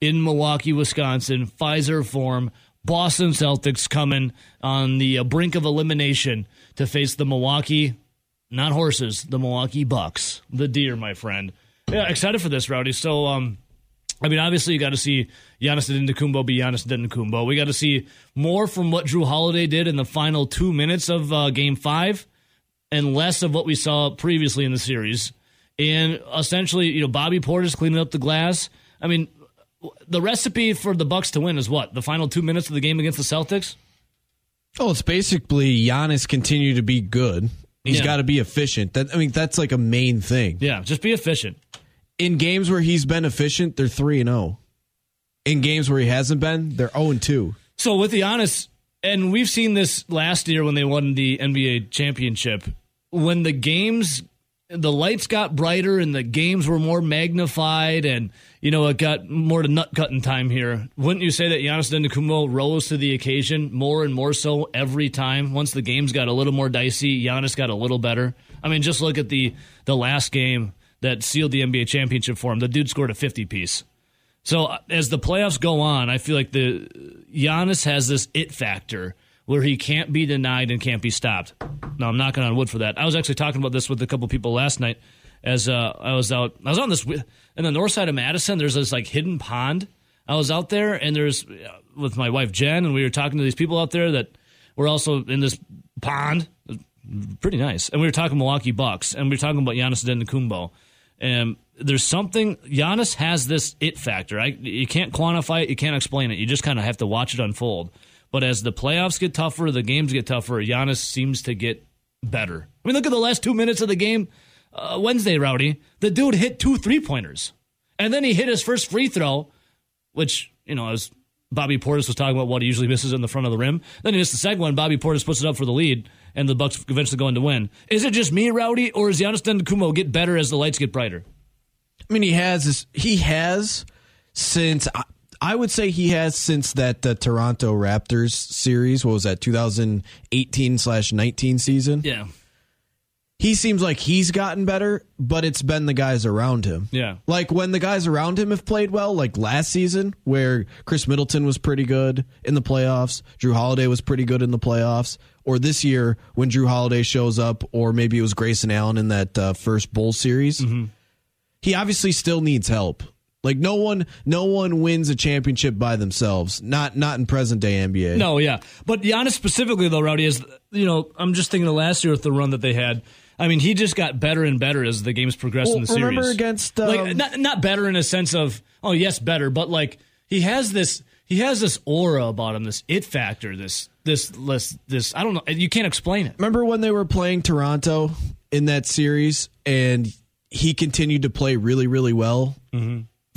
in Milwaukee, Wisconsin, Fiserv Forum. Boston Celtics coming on the uh, brink of elimination to face the Milwaukee, not horses, the Milwaukee Bucks, the deer, my friend. Yeah, excited for this, Rowdy. So, um, I mean, obviously, you got to see Giannis Antetokounmpo be Giannis Antetokounmpo. We got to see more from what Jrue Holiday did in the final two minutes of uh, Game Five, and less of what we saw previously in the series. And essentially, you know, Bobby Portis cleaning up the glass. I mean, the recipe for the Bucks to win is what? The final two minutes of the game against the Celtics? Oh, it's basically Giannis continue to be good. He's Yeah. got to be efficient. That I mean, that's like a main thing. Yeah, just be efficient. In games where he's been efficient, they're three and zero. In games where he hasn't been, they're zero and two. So with the honest, and we've seen this last year when they won the NBA championship, when the games, the lights got brighter and the games were more magnified, and you know it got more to nut cutting time here. Wouldn't you say that Giannis Antetokounmpo rose to the occasion more and more so every time? Once the games got a little more dicey, Giannis got a little better. I mean, just look at the the last game that sealed the NBA championship for him. The dude scored a fifty piece. So uh, as the playoffs go on, I feel like the Giannis has this it factor where he can't be denied and can't be stopped. Now I'm knocking on wood for that. I was actually talking about this with a couple people last night as uh, I was out. I was on this in the north side of Madison. There's this like hidden pond. I was out there and there's uh, with my wife Jen, and we were talking to these people out there that were also in this pond. Pretty nice, and we were talking Milwaukee Bucks, and we were talking about Giannis Antetokounmpo. And there's something Giannis has this it factor. I, you can't quantify it, you can't explain it. You just kind of have to watch it unfold. But as the playoffs get tougher, the games get tougher. Giannis seems to get better. I mean, look at the last two minutes of the game uh, Wednesday, Rowdy. The dude hit two three pointers, and then he hit his first free throw, which you know as Bobby Portis was talking about what he usually misses in the front of the rim. Then he missed the second one. Bobby Portis puts it up for the lead, and the Bucks eventually go on to win. Is it just me, Rowdy, or is Giannis Antetokounmpo get better as the lights get brighter? I mean, he has this. He has since I, I would say he has since that uh, Toronto Raptors series. What was that? 2018 slash 19 season. Yeah, He seems like he's gotten better, but it's been the guys around him. Yeah. Like when the guys around him have played well, like last season, where Khris Middleton was pretty good in the playoffs, Jrue Holiday was pretty good in the playoffs, or this year when Jrue Holiday shows up, or maybe it was Grayson Allen in that uh, first Bull series. He obviously still needs help. Like no one, no one wins a championship by themselves. Not not in present day NBA. No, yeah. But Giannis specifically, though, Rowdy, is, you know, I'm just thinking of last year with the run that they had. I mean, he just got better and better as the games progressed in the Well, series. remember against, like um, not not better in a sense of oh yes better, but like he has this he has this aura about him, this it factor, this this this this I don't know, you can't explain it. Remember when they were playing Toronto in that series and he continued to play really, really well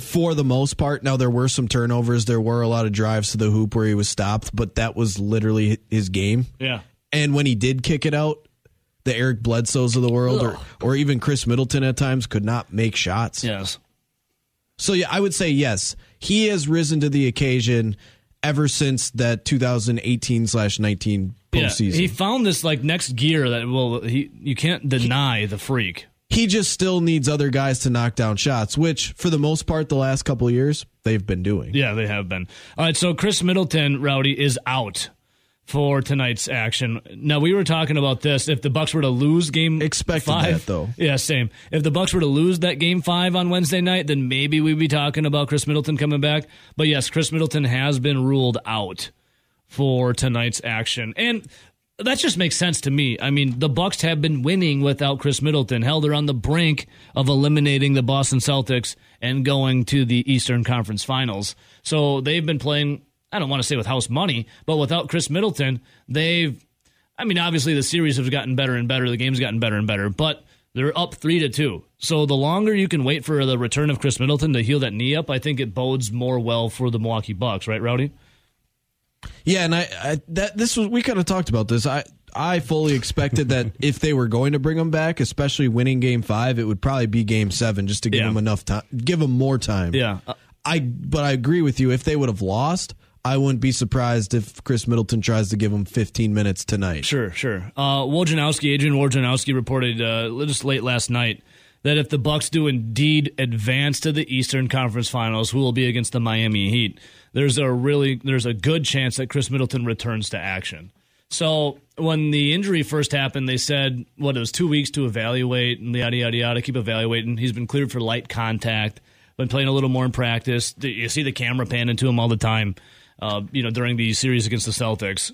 for the most part. Now, there were some turnovers, there were a lot of drives to the hoop where he was stopped, but that was literally his game. Yeah. And when he did kick it out, the Eric Bledsoes of the world, or, Ugh. or even Khris Middleton at times, could not make shots. Yes. So yeah, I would say yes. He has risen to the occasion ever since that 2018 slash 19 Yeah. postseason. He found this like next gear that well he you can't deny the freak. he just still needs other guys to knock down shots, which for the most part, the last couple of years they've been doing. Yeah, they have been. All right, so Khris Middleton, Rowdy, is out for tonight's action. Now we were talking about this. If the Bucks were to lose game Expected five, that, though. Yeah, same. If the Bucks were to lose that game five on Wednesday night, then maybe we'd be talking about Khris Middleton coming back. But yes, Khris Middleton has been ruled out for tonight's action. And that just makes sense to me. I mean, the Bucks have been winning without Khris Middleton. Hell, they're on the brink of eliminating the Boston Celtics and going to the Eastern Conference Finals. So they've been playing. I don't want to say with house money, but without Khris Middleton, they've. I mean, obviously the series has gotten better and better. The game's gotten better and better, but they're up three to two. So the longer you can wait for the return of Khris Middleton to heal that knee up, I think it bodes more well for the Milwaukee Bucks, right, Rowdy? Yeah, and I, I that this was we kind of talked about this. I I fully expected that if they were going to bring him back, especially winning Game Five, it would probably be Game Seven just to give Yeah. him enough time, give him more time. Yeah. I but I agree with you. If they would have lost, I wouldn't be surprised if Khris Middleton tries to give him 15 minutes tonight. Sure, sure. Uh, Wojnarowski, Adrian reported uh, just late last night that if the Bucks do indeed advance to the Eastern Conference Finals, who will be against the Miami Heat, there's a really there's a good chance that Khris Middleton returns to action. So when the injury first happened, they said what it was two weeks to evaluate and yada yada yada. Keep evaluating. He's been cleared for light contact. Been playing a little more in practice. You see the camera panning to him all the time. Uh, you know during the series against the Celtics.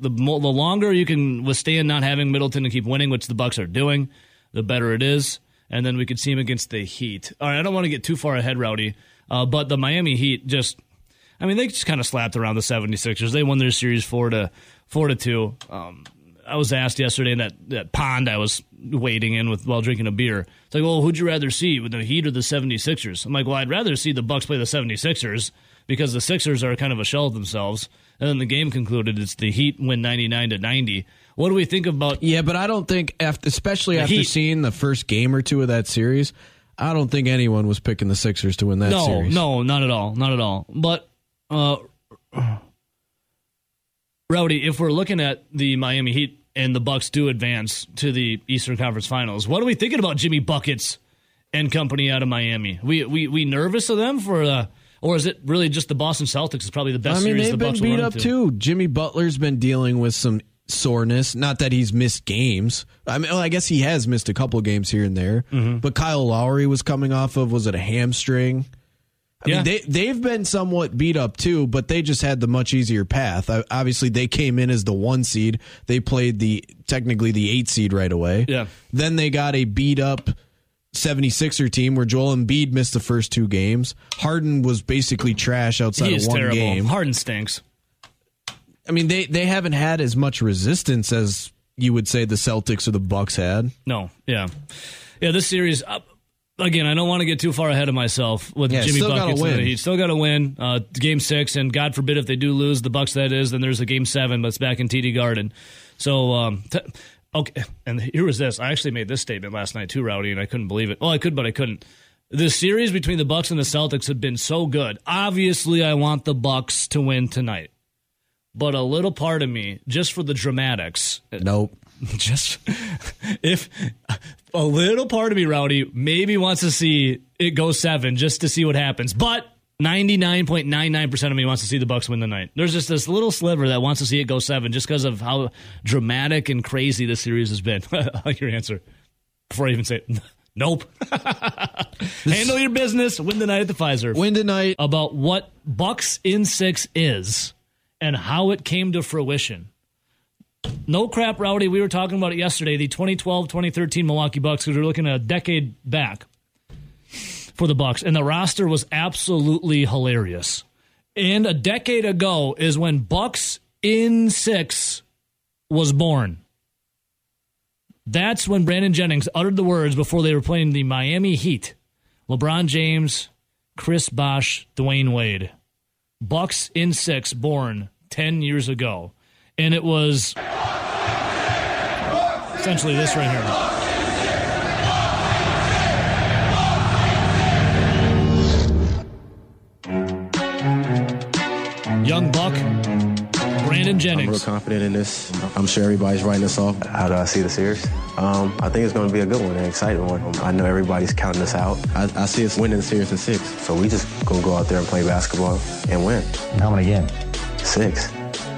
The the longer you can withstand not having Middleton and keep winning, which the Bucks are doing, the better it is. And then we could see him against the Heat. All right, I don't want to get too far ahead, Rowdy, uh, but the Miami Heat just. I mean, they just kind of slapped around the 76ers. They won their series four to four to two. Um, I was asked yesterday in that, that pond I was wading in with while drinking a beer. It's like, well, who'd you rather see, with the Heat or the 76ers? I'm like, well, I'd rather see the Bucks play the 76ers because the Sixers are kind of a shell of themselves. And then the game concluded. It's the Heat win 99 to 90. What do we think about? Yeah, but I don't think, after, especially after Heat. seeing the first game or two of that series, I don't think anyone was picking the Sixers to win that no, series. no, not at all, not at all. But uh, Rowdy, if we're looking at the Miami Heat and the Bucks do advance to the Eastern Conference Finals, what are we thinking about Jimmy buckets and company out of Miami? We we we nervous of them for uh, or is it really just the Boston Celtics is probably the best I mean, series they've the been Bucks beat up into? too. Jimmy Butler's been dealing with some soreness. Not that he's missed games. I mean, well, I guess he has missed a couple games here and there. Mm-hmm. But Kyle Lowry was coming off of was it a hamstring? I Yeah. mean, they they've been somewhat beat up too, but they just had the much easier path. I, obviously, they came in as the one seed. They played the technically the eight seed right away. Yeah. Then they got a beat up 76er team where Joel Embiid missed the first two games. Harden was basically trash outside He of one terrible. game. Harden stinks. I mean, they they haven't had as much resistance as you would say the Celtics or the Bucks had. No, yeah, yeah. This series, uh, again, I don't want to get too far ahead of myself with Yeah, Jimmy still gotta buckets. and win. Heat. Still got to win. Uh, game six, and God forbid if they do lose the Bucks, that is, then there's a game seven, but it's back in TD Garden. So, um, t- okay. And here was this. I actually made this statement last night too, Rowdy, and I couldn't believe it. Well, I could, but I couldn't. The series between the Bucks and the Celtics have been so good. Obviously, I want the Bucks to win tonight. But a little part of me, just for the dramatics, Nope. just if a little part of me, Rowdy, maybe wants to see it go seven just to see what happens. But 99.99% of me wants to see the Bucks win the night. There's just this little sliver that wants to see it go seven just because of how dramatic and crazy this series has been. I like your answer. Before I even say it. Nope. Handle your business. Win the night at the Fiserv Win tonight. about what Bucks in six is and how it came to fruition. No crap, Rowdy. We were talking about it yesterday. The 2012 2013 Milwaukee Bucks, because we are looking at a decade back for the Bucks, and the roster was absolutely hilarious. And a decade ago is when Bucks in six was born. That's when Brandon Jennings uttered the words before they were playing the Miami Heat. LeBron James, Chris Bosh, Dwyane Wade. Bucks in six, born 10 years ago. And it was essentially this right here. Young Buck, Brandon Jennings. I'm real confident in this. I'm sure everybody's writing us off. How do I see the series? Um, I think it's going to be a good one, an exciting one. I know everybody's counting us out, I, I see us winning the series in six. so we just going to go out there and play basketball and win. How many again? Six.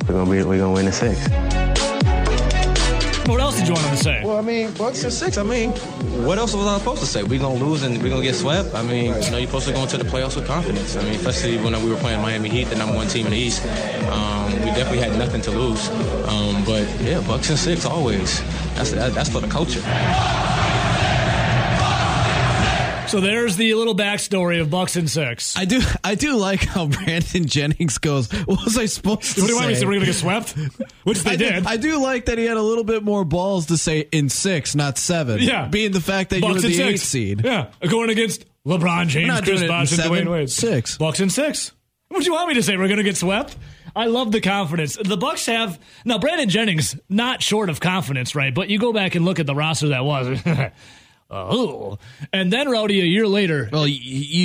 We're going to be we're going to win in six. What else did you want him to say? Well, I mean, Bucks and six. I mean, what else was I supposed to say? We're gonna lose and we're gonna get swept. I mean, you know, you're supposed to go into the playoffs with confidence. I mean, especially when we were playing Miami Heat, the number one team in the East. Um, we definitely had nothing to lose. Um, but yeah, Bucks and six always. That's that's for the culture. So there's the little backstory of Bucks in six. I do I do like how Brandon Jennings goes. What was I supposed to What do you want me to say? We're gonna get swept, which they I do, did. I do like that he had a little bit more balls to say in six, not seven. Yeah. being the fact that Bucks you were the six. eighth seed. Yeah, going against LeBron James, Chris Bosh, and Dwyane Wade. six. Bucks in six. What do you want me to say? We're going to get swept. I love the confidence. The Bucks have now. Brandon Jennings not short of confidence, right? But you go back and look at the roster that was. oh, and then Rowdy a year later. Well, you,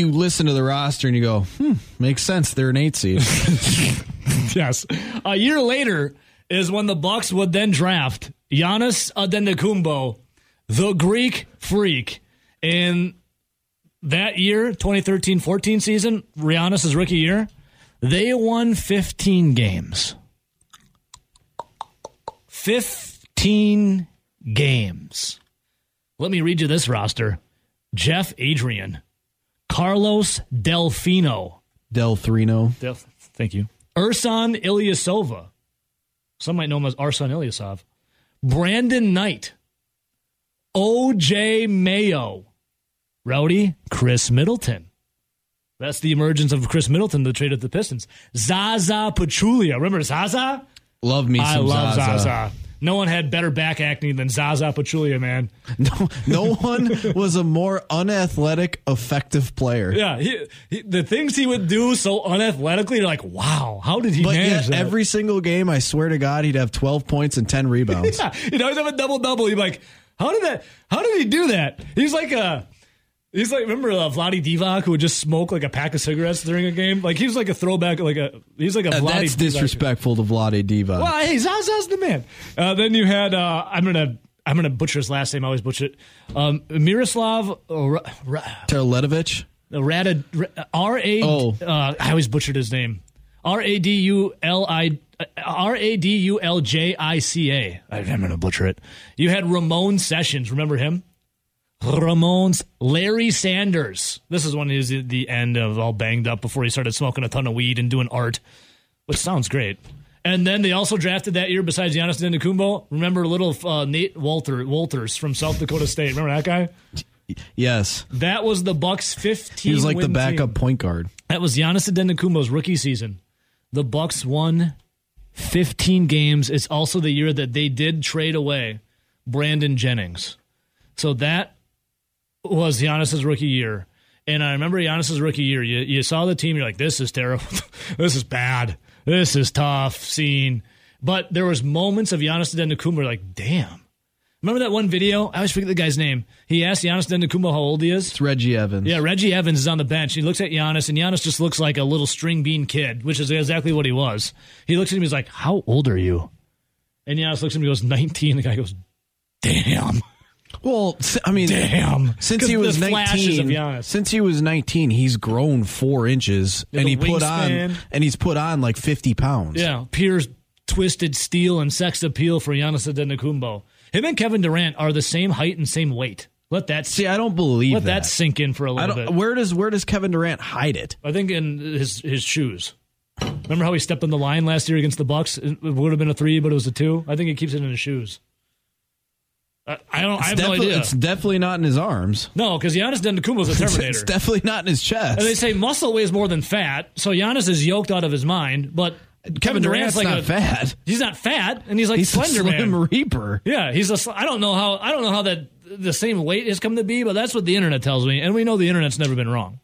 you listen to the roster and you go, hmm, makes sense. They're an eight seed. yes, a year later is when the Bucks would then draft Giannis Antetokounmpo, the Greek freak, And that year, 2013-14 season, Giannis' rookie year, they won 15 games. 15 games. Let me read you this roster. Jeff Adrien, Carlos Delfino, Delthrino. Del- thank you. Ersan Ilyasova. Some might know him as Arsan Ilyasov. Brandon Knight. OJ Mayo. Rowdy Khris Middleton. That's the emergence of Khris Middleton, the trade of the Pistons. Zaza Pachulia. Remember Zaza? Love me I love Zaza. Zaza. No one had better back acne than Zaza Pachulia, man. No, no one was a more unathletic, effective player. Yeah, he, he, the things he would do so unathletically, you're like, wow, how did he But manage yet, that? every single game, I swear to God, he'd have 12 points and 10 rebounds. Yeah, he'd always have a double double. You're like, how did that? How did he do that? He's like a. He's like, remember uh, Vlade Divac who would just smoke like a pack of cigarettes during a game? Like he was like a throwback, like a he's like a Uh, Vlade That's Divac. disrespectful to Vlade Diva. Well, hey, Zaza's the man. Uh, then you had uh, I'm gonna I'm gonna butcher his last name. I always butcher it. Um, Miroslav uh, Terletovich? Rad R A. Oh. Uh, I always butchered his name. R A D U L I R A D U L J I C A. I'm gonna butcher it. You had Ramon Sessions. Remember him? Ramon's Larry Sanders. This is when he was at the end of all banged up before he started smoking a ton of weed and doing art, which sounds great. And then they also drafted that year, besides Giannis Antetokounmpo, remember little uh, Nate Walter Wolters from South Dakota State. Remember that guy? Yes. That was the Bucks' 15. He was like the backup team. point guard. That was Giannis Antetokounmpo's rookie season. The Bucks won 15 games. It's also the year that they did trade away Brandon Jennings. So that was Giannis's rookie year. And I remember Giannis's rookie year. You, you saw the team. You're like, this is terrible. this is bad. This is tough scene. But there was moments of Giannis and Antetokounmpo like, damn. Remember that one video? I always forget the guy's name. He asked Giannis and Antetokounmpo how old he is. It's Reggie Evans. Yeah, Reggie Evans is on the bench. He looks at Giannis, and Giannis just looks like a little string bean kid, which is exactly what he was. He looks at him, he's like, How old are you? And Giannis looks at him, he goes, 19. The guy goes, Damn. Well, I mean, Damn. Since he was the flashes of 19, since he was 19, he's grown four inches, and he put on, and he's put on like 50 pounds. Yeah, pure twisted steel and sex appeal for Giannis Antetokounmpo. Him and Kevin Durant are the same height and same weight. Let that See, I don't believe let that that. sink in for a little bit. where does where does Kevin Durant hide it? I think in his his shoes. Remember how he stepped on the line last year against the Bucks? It would have been a three, but it was a two. I think he keeps it in his shoes. I, don't. I have no idea. It's definitely not in his arms. No, because Giannis Antetokounmpo's a Terminator. it's definitely not in his chest. and they say muscle weighs more than fat, so Giannis is yoked out of his mind. But Kevin, Durant's, like not a, fat. He's not fat, and he's like He's a slender slim man. reaper. Yeah, he's a. I don't know how. I don't know how that the same weight has come to be, but that's what the internet tells me, and we know the internet's never been wrong.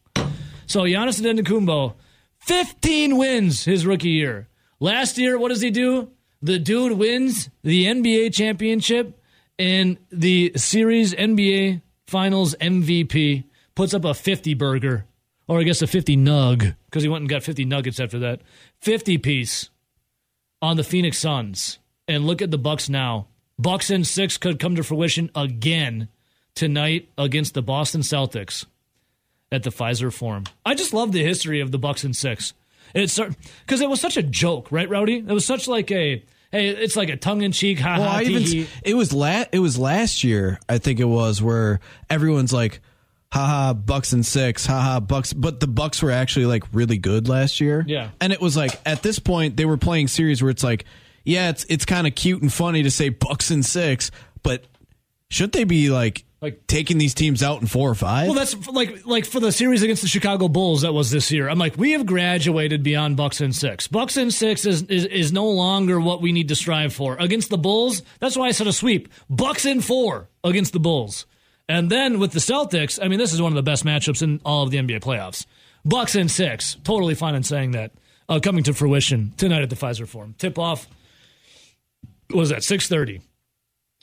So Giannis Antetokounmpo, 15 wins his rookie year. Last year, what does he do? The dude wins the NBA championship and the series NBA Finals MVP. Puts up a 50 burger, or I guess a 50 nug, because he went and got 50 nuggets after that. 50 piece on the Phoenix Suns. And look at the Bucks now. Bucks in six could come to fruition again tonight against the Boston Celtics at the Fiserv Forum. I just love the history of the Bucks in six. It's because it was such a joke, right, Rowdy? It was such like a hey, it's like a tongue in cheek, ha Well, ha. Even it was la- it was last year. I think it was where everyone's like, haha, Bucks and six, haha, Bucks. But the Bucks were actually like really good last year. Yeah. and it was like at this point they were playing series where it's like, yeah, it's it's kind of cute and funny to say Bucks and six, but should they be like Like- taking these teams out in four or five? Well, that's like like for the series against the Chicago Bulls that was this year. I'm like, we have graduated beyond Bucks and six. Bucks and six is, is is no longer what we need to strive for against the Bulls. That's why I said a sweep. Bucks in four against the Bulls, and then with the Celtics. I mean, this is one of the best matchups in all of the NBA playoffs. Bucks in six, totally fine in saying that. Uh, coming to fruition tonight at the Fiserv Forum. Tip off. What was that? Six thirty.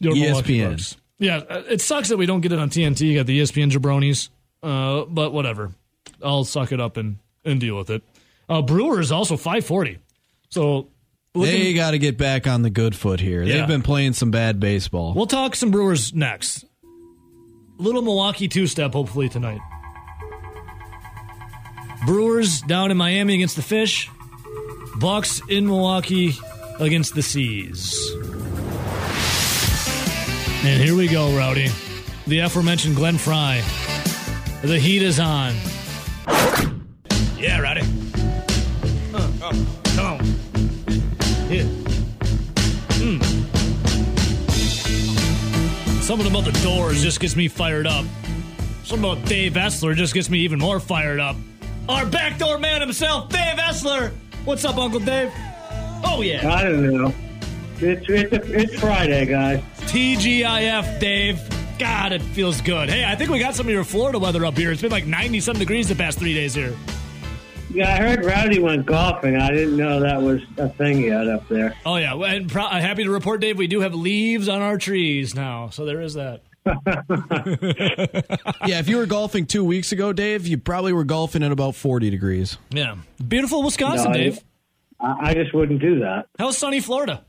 ESPN. Yeah, it sucks that we don't get it on TNT. You got the ESPN jabronis, uh, but whatever. I'll suck it up and, and deal with it. Uh, Brewers also 540. So looking- they got to get back on the good foot here. Yeah. They've been playing some bad baseball. we'll talk some Brewers next. little Milwaukee two step hopefully tonight. Brewers down in Miami against the Fish. Bucks in Milwaukee against the Seas. And here we go, Rowdy. The aforementioned Glenn Frey. The heat is on. Yeah, Rowdy. Uh, oh, come on. Yeah. Mm. Something about the doors just gets me fired up. Something about Dave Essler just gets me even more fired up. Our backdoor man himself, Dave Essler. What's up, Uncle Dave? Oh, yeah. I don't know. It's it's, it's Friday, guys. TGIF, Dave. God, it feels good. Hey, I think we got some of your Florida weather up here. It's been like 90 some degrees the past three days here. Yeah, I heard Rowdy went golfing. I didn't know that was a thing yet up there. Oh, yeah. And pro- I'm happy to report, Dave, we do have leaves on our trees now. So there is that. Yeah, if you were golfing two weeks ago, Dave, you probably were golfing at about 40 degrees. Yeah. Beautiful Wisconsin, No, I- Dave. I, I just wouldn't do that. How's sunny Florida?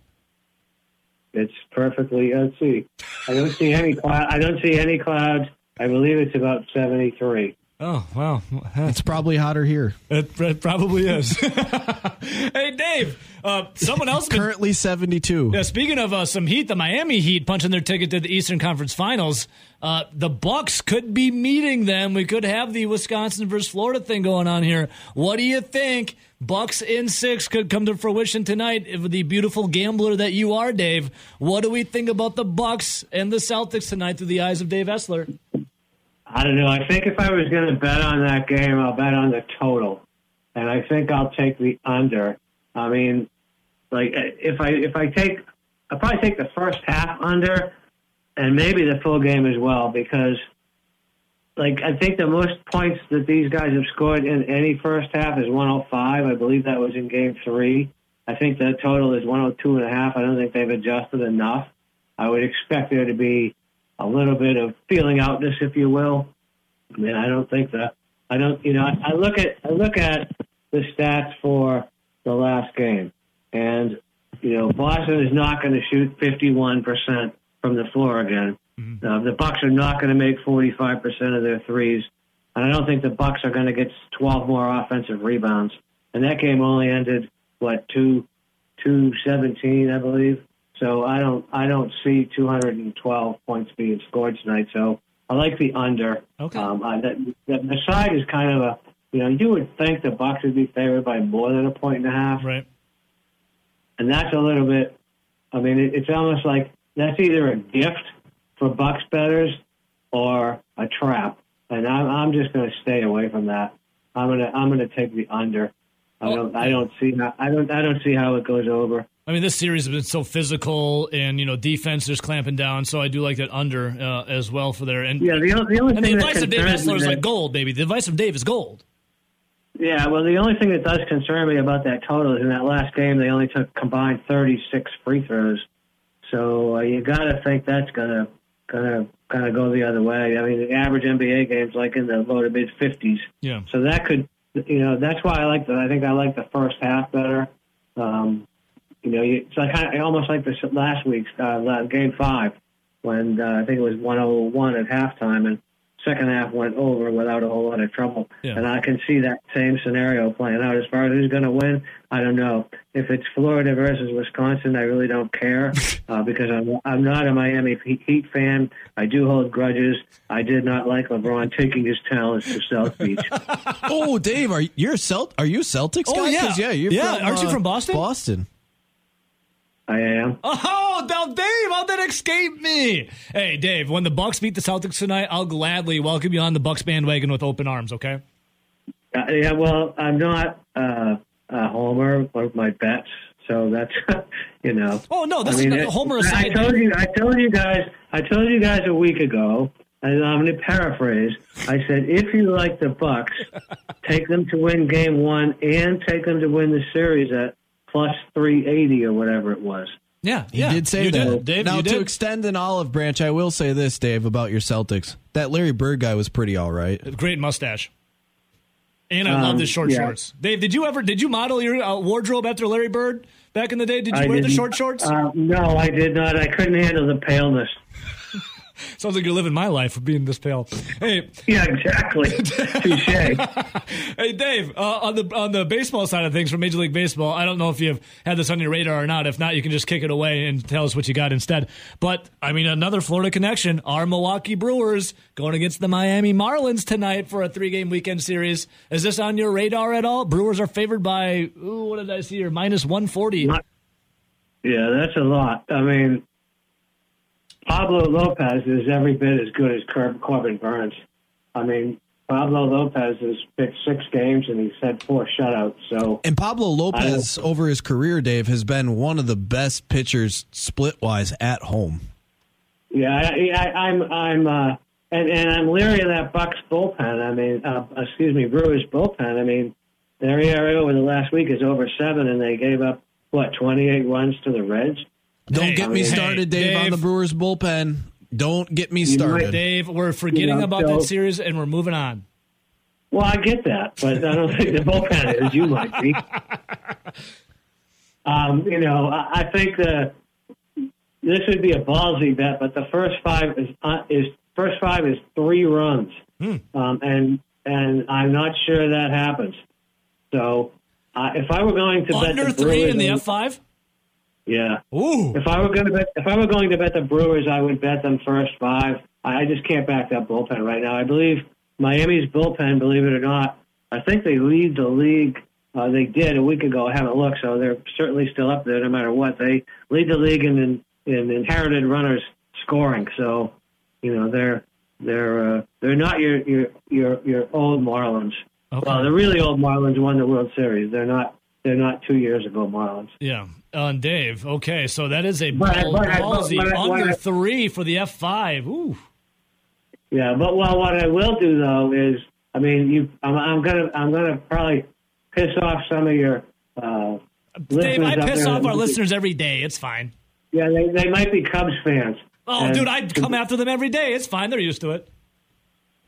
It's perfectly. Let's see. I don't see any cloud. I don't see any clouds. I believe it's about seventy-three. Oh, wow. It's probably hotter here. It, it probably is. hey, Dave, uh, someone else. Been, Currently 72. yeah, speaking of uh, some heat, the Miami Heat punching their ticket to the Eastern Conference Finals. Uh, the Bucks could be meeting them. We could have the Wisconsin versus Florida thing going on here. What do you think? Bucks in six could come to fruition tonight. If the beautiful gambler that you are, Dave, what do we think about the Bucks and the Celtics tonight through the eyes of Dave Essler? I don't know. I think if I was going to bet on that game, I'll bet on the total, and I think I'll take the under. I mean, like if I if I take, I'll probably take the first half under, and maybe the full game as well because, like I think the most points that these guys have scored in any first half is 105. I believe that was in Game Three. I think the total is 102 and a half. I don't think they've adjusted enough. I would expect there to be a little bit of feeling outness, if you will. I mean, I don't think that. I don't. You know, I, I look at I look at the stats for the last game, and you know, Boston is not going to shoot 51 percent from the floor again. Uh, the Bucks are not going to make 45 percent of their threes, and I don't think the Bucks are going to get 12 more offensive rebounds. And that game only ended what two two seventeen, I believe. So I don't I don't see 212 points being scored tonight. So I like the under. Okay. Um, I, that, the, the side is kind of a you know you would think the Bucks would be favored by more than a point and a half, Right. and that's a little bit. I mean, it, it's almost like that's either a gift for Bucks betters or a trap, and I'm I'm just going to stay away from that. I'm gonna I'm gonna take the under. I don't I don't see how I don't I don't see how it goes over. I mean, this series has been so physical, and you know, defense just clamping down. So I do like that under uh, as well for there. And Yeah, the, only- the only and the thing that advice of Dave Essler is like gold, baby. The advice of Dave is gold. Yeah, well, the only thing that does concern me about that total is in that last game they only took combined 36 free throws. So uh, you got to think that's gonna gonna kind of kind of go the other way. I mean, the average NBA game's like in the low to mid 50s. Yeah. So that could, you know, that's why I like the. I think I like the first half better. Um, you know, you, it's like of almost like this last week's uh, game five when uh, I think it was 101 at halftime and second half went over without a whole lot of trouble. Yeah. And I can see that same scenario playing out. As far as who's going to win, I don't know. If it's Florida versus Wisconsin, I really don't care uh, because I'm I'm not a Miami Heat Heat fan. I do hold grudges. I did not like LeBron taking his talents to South Beach. Oh, Dave, are you're a Celt? Are you a Celtics Oh, guy? yeah. 'Cause, yeah. You're Yeah, from, aren't you uh, from Boston? Boston. I am. Oh, now Dave, how did that escape me? Hey, Dave, when the Bucks beat the Celtics tonight, I'll gladly welcome you on the Bucks bandwagon with open arms. Okay. Uh, yeah, well, I'm not uh, a homer with my bets, so that's you know. Oh no, this I mean, is it- a homer I told you, I told you guys, I told you guys a week ago, and I'm going to paraphrase. I said, if you like the Bucks, take them to win Game One and take them to win the series at plus 380 or whatever it was. Yeah, He yeah, did say you that. Did. Dave, now, you to did. extend an olive branch, I will say this, Dave, about your Celtics. That Larry Bird guy was pretty all right. Great mustache. And I Um, love the short yeah. shorts. Dave, did you ever did you model your uh, wardrobe after Larry Bird back in the day? Did you I wear the short shorts? Uh, no, I did not. I couldn't handle the paleness. Sounds like you're living my life for being this pale. Hey, Yeah, exactly. Touche. hey, Dave. Uh, on the on the baseball side of things for Major League Baseball, I don't know if you've had this on your radar or not. If not, you can just kick it away and tell us what you got instead. But I mean, another Florida connection. Our Milwaukee Brewers going against the Miami Marlins tonight for a three game weekend series. Is this on your radar at all? Brewers are favored by ooh, what did I see here? Minus one forty. Yeah, that's a lot. I mean, Pablo Lopez is every bit as good as Cor- Corbin Burnes. I mean, Pablo Lopez has pitched six games and he's had four shutouts. So And Pablo Lopez, over his career, Dave, has been one of the best pitchers split wise at home. yeah, I, I, I'm I'm uh, and and I'm leery of that Bucks bullpen. I mean, uh, excuse me, Brewers bullpen. I mean, their ERA over the last week is over seven, and they gave up what 28 runs to the Reds. Don't Hey, get me hey, started, Dave, on the Brewers bullpen. Don't get me started. Dave, we're forgetting know, about so- that series and we're moving on. Well, I get that, but I don't think the bullpen is. You might be. Um, you know, I, I think the this would be a ballsy bet, but the first five is uh, is first five is three runs, um, and and I'm not sure that happens. So, uh, if I were going to bet Under the three Brewers, in the I F would- five. Yeah. Ooh, If I were going to bet, if I were going to bet the Brewers, I would bet them first five. I just can't back that bullpen right now. I believe Miami's bullpen, believe it or not, I think they lead the league. Uh, they did a week ago. I haven't looked, so they're certainly still up there no matter what. They lead the league in in, in inherited runners scoring. So, you know, they're they're uh, they're not your your your your old Marlins. Okay. Well, the really old Marlins won the World Series. They're not they're not two years ago Marlins. yeah. On Dave. Okay, so that is a But- ball, but- ballsy but- but- under three for the F five. Ooh. Yeah, but well, what I will do though is, I mean, you, I'm, I'm gonna, I'm gonna probably piss off some of your uh, Dave, I piss off our listeners every day. It's fine. Yeah, they, they might be Cubs fans. Oh, And- dude, I'd come after them every day. It's fine. They're used to it.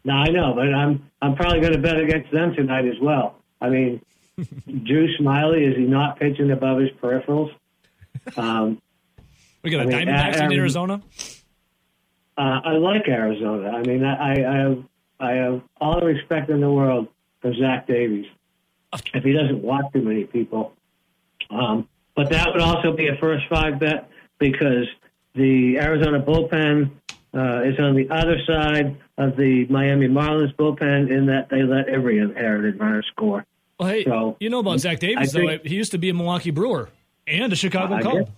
No, I know, but I'm, I'm probably going to bet against them tonight as well. I mean, Drew Smyly is he not pitching above his peripherals? Um, We got a mean, Diamondbacks in um, Arizona. uh, I like Arizona. I mean, I, I have, I have all the respect in the world for Zach Davies. If he doesn't walk too many people, um, but that would also be a first five bet because the Arizona bullpen uh, is on the other side of the Miami Marlins bullpen in that they let every inherited runner score. Well, hey, so, you know about Zach Davies, I though. He used to be a Milwaukee Brewer and a Chicago I Cub.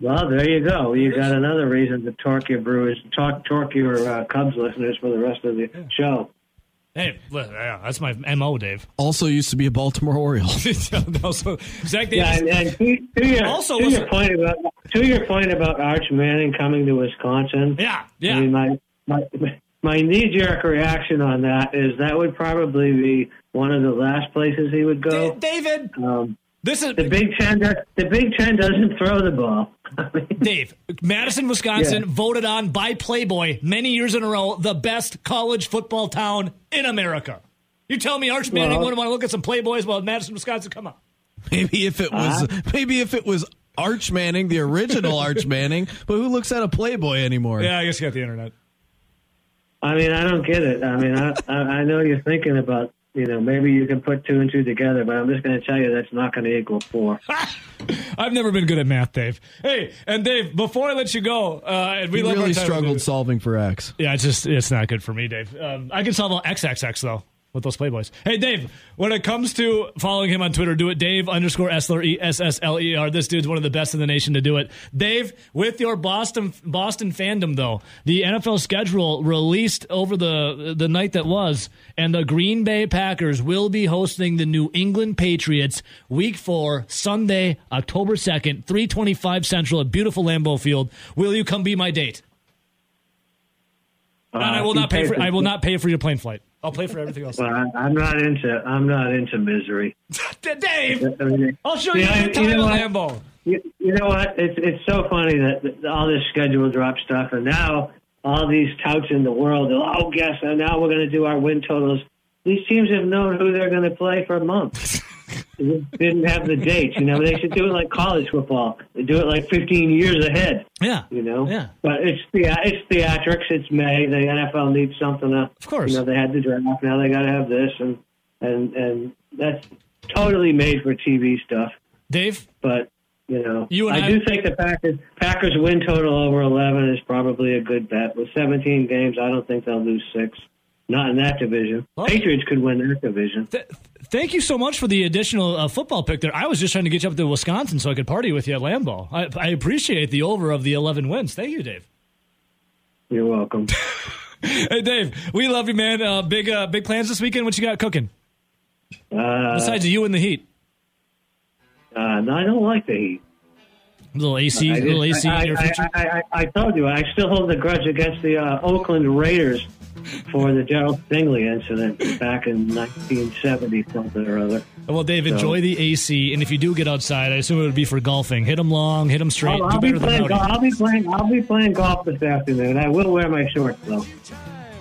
Well, there you go. You got another reason to torque your Brewers, talk, torque your uh, Cubs listeners for the rest of the show. Hey, that's my mo, Dave. Also used to be a Baltimore Oriole. no, so Zach Davies. Yeah, and, and to, to your, Also to was- your point about to your point about Arch Manning coming to Wisconsin. yeah, yeah. I mean, my my my knee jerk reaction on that is that would probably be one of the last places he would go. Da- David, Um, this is the Big Ten, does- the Big Ten doesn't throw the ball. Dave. Madison, Wisconsin, Yeah. voted on by Playboy many years in a row the best college football town in America. You tell me Arch Manning Well- wouldn't want to look at some Playboys while Madison, Wisconsin. Come on. Maybe if it was maybe if it was Arch Manning, the original Arch Manning, but who looks at a Playboy anymore? Yeah, I guess you got the internet. I mean, I don't get it. I mean, I I I know you're thinking about you know maybe you can put two and two together, but I'm just going to tell you that's not going to equal four. I've never been good at math, Dave. Hey, and Dave, before I let you go, uh, and we He really struggled solving for X. Yeah, it's just it's not good for me, Dave. Um, I can solve all XXX though with those Playboys. Hey, Dave, when it comes to following him on Twitter, do it Dave underscore Essler E S S L E R. This dude's one of the best in the nation to do it. Dave, with your Boston Boston fandom though, the NFL schedule released over the the night that was, and the Green Bay Packers will be hosting the New England Patriots Week Four Sunday, October second, three twenty five Central at beautiful Lambeau Field. Will you come be my date? and I will Uh, not pay for. I will not pay for your plane flight. I'll play for everything else. Well, I, I'm not into I'm not into misery. Dave, I mean, I'll show you you know what? You, you know what? It's it's so funny that, that all this schedule drop stuff, and now all these touts in the world, oh, guess, and now we're going to do our win totals. These teams have known who they're going to play for months. didn't have the dates. You know, they should do it like college football. They do it like 15 years ahead. Yeah. You know. Yeah. But it's the it's theatrics. It's May. The NFL needs something to. Of course. You know, they had the draft. Now they got to have this, and and and that's totally made for TV stuff. Dave, But you know, You I, I- do think the Packers Packers win total over 11 is probably a good bet. With 17 games, I don't think they'll lose six. Not in that division. Well- Patriots could win that division. th- thank you so much for the additional uh, football pick there. I was just trying to get you up to Wisconsin so I could party with you at Lambeau. I, I appreciate the over of the 11 wins. Thank you, Dave. You're welcome. Hey, Dave, we love you, man. Uh, big uh, big plans this weekend. What you got cooking? Uh, Besides you and the Heat. uh, no, I don't like the Heat. Little AC, I, little AC I, in your I, future. I, I, I told you, I still hold the grudge against the uh, Oakland Raiders for the Gerald Stingley incident back in 1970 something or other. well, Dave, enjoy the AC, and if you do get outside, I assume it would be for golfing. Hit them long, hit them straight. I'll, I'll be playing. I'll be playing. I'll be playing golf this afternoon. I will wear my shorts though.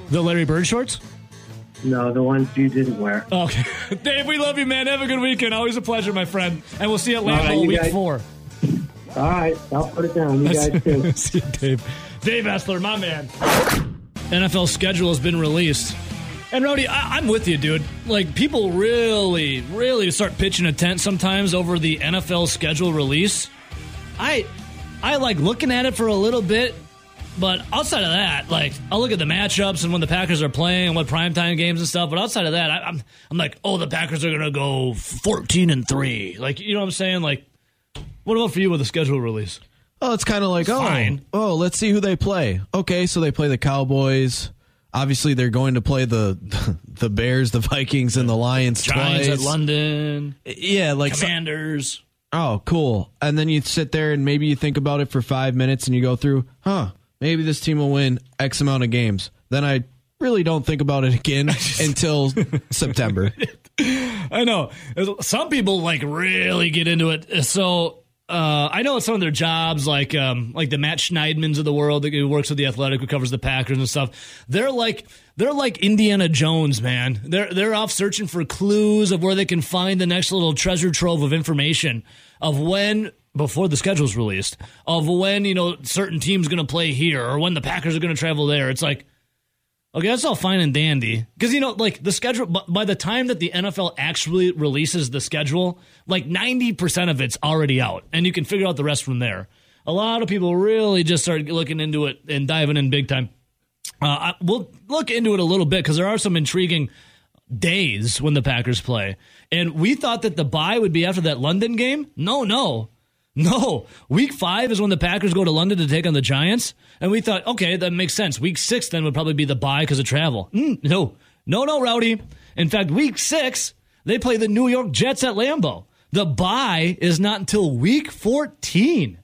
The Larry Bird shorts. No, the ones you didn't wear. Okay, Dave, we love you, man. Have a good weekend. Always a pleasure, my friend. And we'll see you at right, Lambeau you week guys- four. All right, I'll put it down. You guys too. See you, Dave. Dave Essler, my man. NFL schedule has been released. And Rowdy, I- I'm with you, dude. Like people really, really start pitching a tent sometimes over the NFL schedule release. I, I like looking at it for a little bit, but outside of that, like I'll look at the matchups and when the Packers are playing and what primetime games and stuff. But outside of that, I, I'm, I'm like, oh, the Packers are gonna go 14 and three. Like you know what I'm saying? Like, what about for you with the schedule release? Oh, it's kind of like, oh, Fine. oh, let's see who they play. Okay, so they play the Cowboys. Obviously, they're going to play the the Bears, the Vikings, and the Lions Giants twice. at London, Yeah, like so- Commanders. oh, cool. And then you sit there and maybe you think about it for five minutes and you go through, huh? Maybe this team will win X amount of games. Then I really don't think about it again until September. I know some people like really get into it. So uh, I know it's some of their jobs, like um, like the Matt Schneidmans of the world, that works with the Athletic, who covers the Packers and stuff. They're like they're like Indiana Jones, man. They're they're off searching for clues of where they can find the next little treasure trove of information of when before the schedule's released of when you know certain teams going to play here or when the Packers are going to travel there. It's like Okay, that's all fine and dandy. Because, you know, like the schedule, by the time that the NFL actually releases the schedule, like 90% of it's already out. And you can figure out the rest from there. A lot of people really just start looking into it and diving in big time. Uh, I, we'll look into it a little bit because there are some intriguing days when the Packers play. And we thought that the bye would be after that London game. No, no. No, week five is when the Packers go to London to take on the Giants, and we thought, okay, that makes sense. Week six then would probably be the bye because of travel. Mm, no, no, no, Rowdy. In fact, week six they play the New York Jets at Lambeau. The bye is not until week fourteen.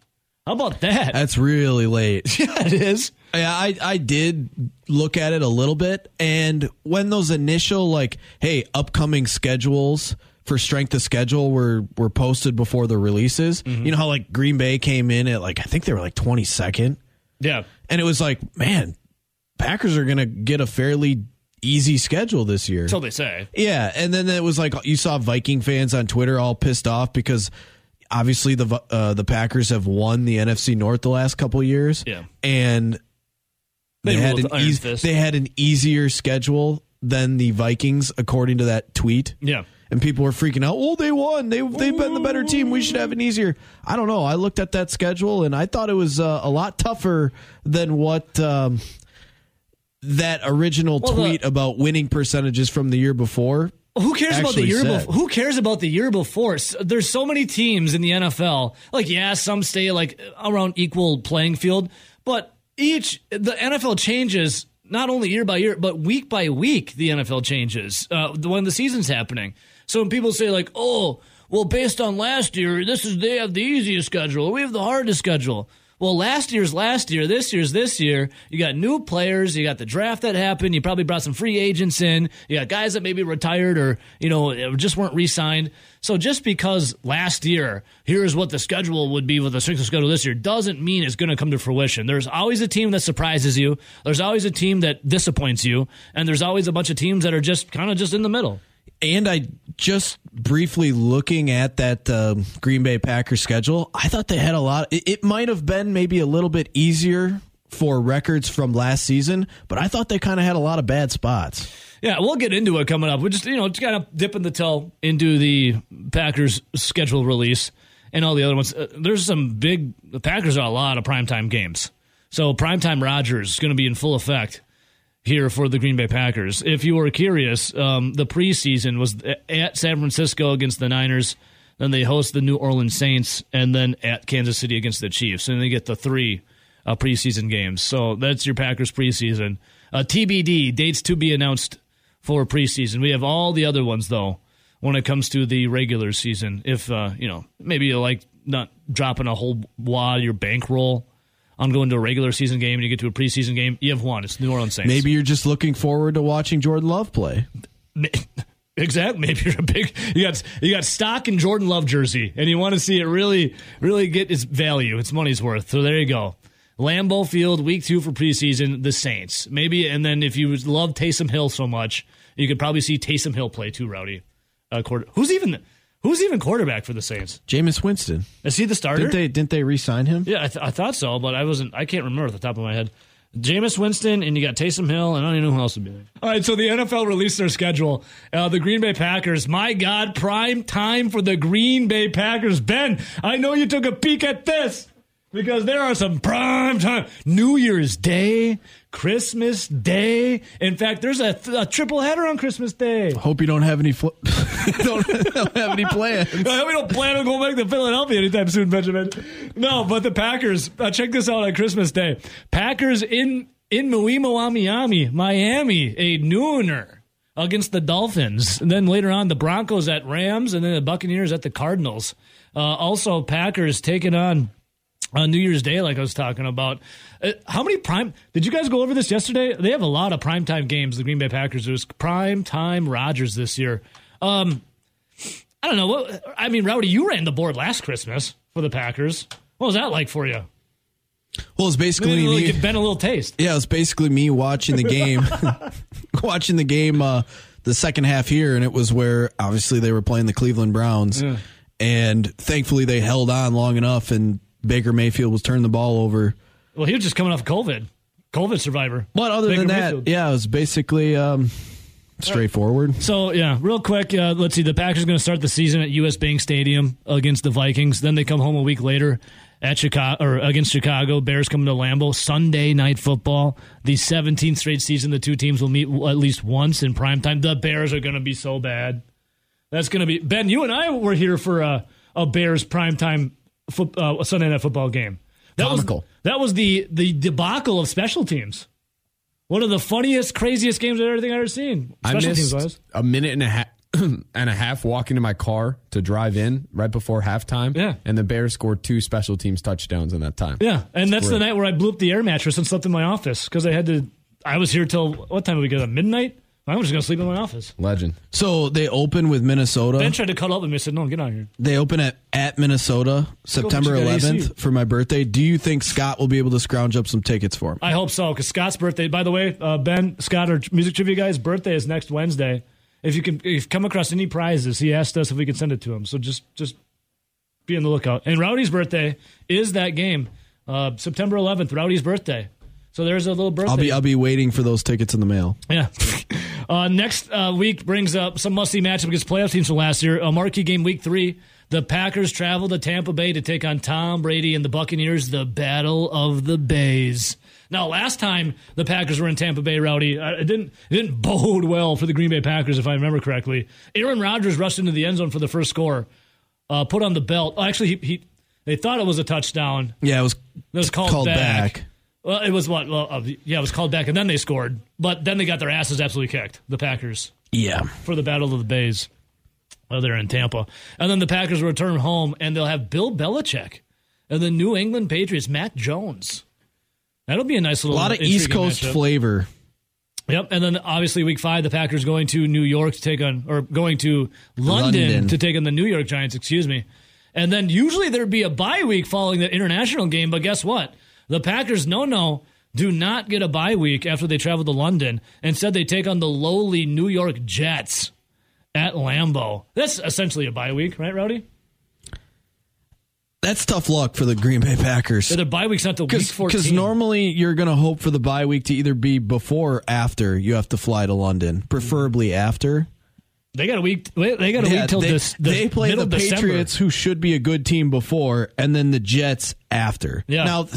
How about that? That's really late. yeah, it is. Yeah, I I did look at it a little bit, and when those initial like, hey, upcoming schedules for strength of schedule were were posted before the releases, you know how like Green Bay came in at like I think they were like twenty second, Yeah, and it was like, man, Packers are gonna get a fairly easy schedule this year. so they say. Yeah, and then it was like you saw Viking fans on Twitter all pissed off because obviously the uh, the Packers have won the NFC North the last couple years. Yeah. and They they, had an Iron eas- Fist. they had an easier schedule than the Vikings according to that tweet. Yeah. And people were freaking out. Oh, they won. They they've been the better team. We should have an easier. I don't know. I looked at that schedule and I thought it was uh, a lot tougher than what um, that original Well, the- tweet about winning percentages from the year before Who cares about the year before? Who cares about the year before? There's so many teams in the NFL. Like, yeah, some stay like around equal playing field, but each the NFL changes not only year by year, but week by week. The NFL changes uh, when the season's happening. So when people say like, "Oh, well, based on last year, this is they have the easiest schedule, we have the hardest schedule." Well, last year's last year, this year's this year. You got new players, you got the draft that happened, you probably brought some free agents in, you got guys that maybe retired or, you know, just weren't re signed. So just because last year, here's what the schedule would be with the strength of schedule this year, doesn't mean it's going to come to fruition. There's always a team that surprises you, there's always a team that disappoints you, and there's always a bunch of teams that are just kind of just in the middle. And I just briefly looking at that uh, Green Bay Packers schedule, I thought they had a lot. It, it might have been maybe a little bit easier for records from last season, but I thought they kind of had a lot of bad spots. Yeah, we'll get into it coming up. We're just you know just kind of dipping the toe into the Packers schedule release and all the other ones. Uh, there's some big. The Packers are a lot of primetime games, so primetime Rodgers is going to be in full effect here for the Green Bay Packers. If you were curious, um, the preseason was at San Francisco against the Niners. Then they host the New Orleans Saints, and then at Kansas City against the Chiefs, and they get the three uh, preseason games. So that's your Packers preseason. Uh, TBD dates to be announced for preseason. We have all the other ones though when it comes to the regular season. If uh, you know, maybe you like not dropping a whole wad of your bankroll on going to a regular season game and you get to a preseason game, you have one. It's New Orleans Saints. Maybe you're just looking forward to watching Jordan Love play. Exactly. Maybe you're a big you got you got stock in Jordan Love jersey and you want to see it really really get its value, its money's worth. So there you go. Lambeau Field, week two for preseason, the Saints. Maybe, and then if you love Taysom Hill so much, you could probably see Taysom Hill play too, Rowdy. Uh, quarter, who's even who's even quarterback for the Saints? Jameis Winston. Is he the starter? Didn't they didn't they re-sign him? Yeah, I, th- I thought so, but I wasn't. I can't remember at the top of my head. Jameis Winston, and you got Taysom Hill, and I don't even know who else would be there. All right, so the NFL released their schedule. Uh, the Green Bay Packers, my God, prime time for the Green Bay Packers. Ben, I know you took a peek at this because there are some prime time New Year's Day, Christmas Day. In fact, there's a, th- a triple header on Christmas Day. Hope you don't have any fl- don't, don't have any plans. I hope we don't plan on going back to Philadelphia anytime soon, Benjamin. No, but the Packers. Uh, check this out on Christmas Day. Packers in in Miami, Miami, a nooner against the Dolphins, and then later on the Broncos at Rams, and then the Buccaneers at the Cardinals. Uh, also, Packers taking on on New Year's Day, like I was talking about. Uh, how many prime? Did you guys go over this yesterday? They have a lot of primetime games. The Green Bay Packers. It was prime time Rodgers this year. Um, I don't know. What, I mean, Rowdy, you ran the board last Christmas for the Packers. What was that like for you? Well, it's basically Maybe me. give Ben a little taste. Yeah, it's basically me watching the game, watching the game, uh, the second half here, and it was where obviously they were playing the Cleveland Browns, Yeah. and thankfully they held on long enough, and Baker Mayfield was turning the ball over. Well, he was just coming off COVID, COVID survivor. But other Baker than that, Mayfield. yeah, it was basically um, straightforward. So yeah, real quick, uh, let's see. The Packers are going to start the season at U.S. Bank Stadium against the Vikings. Then they come home a week later at Chicago or against Chicago. Bears coming to Lambeau Sunday night football. The 17th straight season, the two teams will meet at least once in prime time. The Bears are going to be so bad. That's going to be Ben. You and I were here for a, a Bears primetime foot, uh, Sunday night football game. That Comical. was that was the the debacle of special teams. One of the funniest, craziest games of everything I've ever seen. I missed a minute and a half and a half walking to my car to drive in right before halftime. Yeah. And the Bears scored two special teams touchdowns in that time. Yeah, and that's the night where I blew up the air mattress and slept in my office because I had to. I was here till what time did we get? At midnight. I was just gonna sleep in my office. Legend. So they open with Minnesota. Ben tried to cuddle up with me. I said, "No, get out of here." They open at at Minnesota September you got AC. 11th for my birthday. Do you think Scott will be able to scrounge up some tickets for him? I hope so because Scott's birthday. By the way, uh, Ben Scott, our music trivia guy's birthday is next Wednesday. If you can, if you come across any prizes, he asked us if we could send it to him. So just just be on the lookout. And Rowdy's birthday is that game, uh, September 11th. Rowdy's birthday. So there's a little birthday. I'll be I'll be waiting for those tickets in the mail. Yeah. Uh, next uh, week brings up some must-see matchup against playoff teams from last year. A marquee game, week three. The Packers travel to Tampa Bay to take on Tom Brady and the Buccaneers. The Battle of the Bays. Now, last time the Packers were in Tampa Bay, Rowdy, uh, it didn't it didn't bode well for the Green Bay Packers, if I remember correctly. Aaron Rodgers rushed into the end zone for the first score, uh, put on the belt. Oh, actually, he, he they thought it was a touchdown. Yeah, it was, It was called, called back. back. Well, it was what? Well, uh, yeah, it was called back, and then they scored. But then they got their asses absolutely kicked. The Packers Yeah. for the Battle of the Bays. Oh, they're in Tampa, and then the Packers return home, and they'll have Bill Belichick and the New England Patriots, Mac Jones. That'll be a nice A little lot of East Coast matchup. flavor. Yep, and then obviously week five, the Packers going to New York to take on, or going to London, London. to take on the New York Giants. Excuse me. And then usually there'd be a bye week following the international game, but guess what? The Packers, no, no, do not get a bye week after they travel to London. Instead, they take on the lowly New York Jets at Lambeau. That's essentially a bye week, right, Rowdy? That's tough luck for the Green Bay Packers. The bye week's not the week 14. Because normally you're going to hope for the bye week to either be before or after you have to fly to London, preferably after. they got a week. They got a Yeah, week till they, this. they play the of December. Patriots, who should be a good team before, and then the Jets after. Yeah. Now,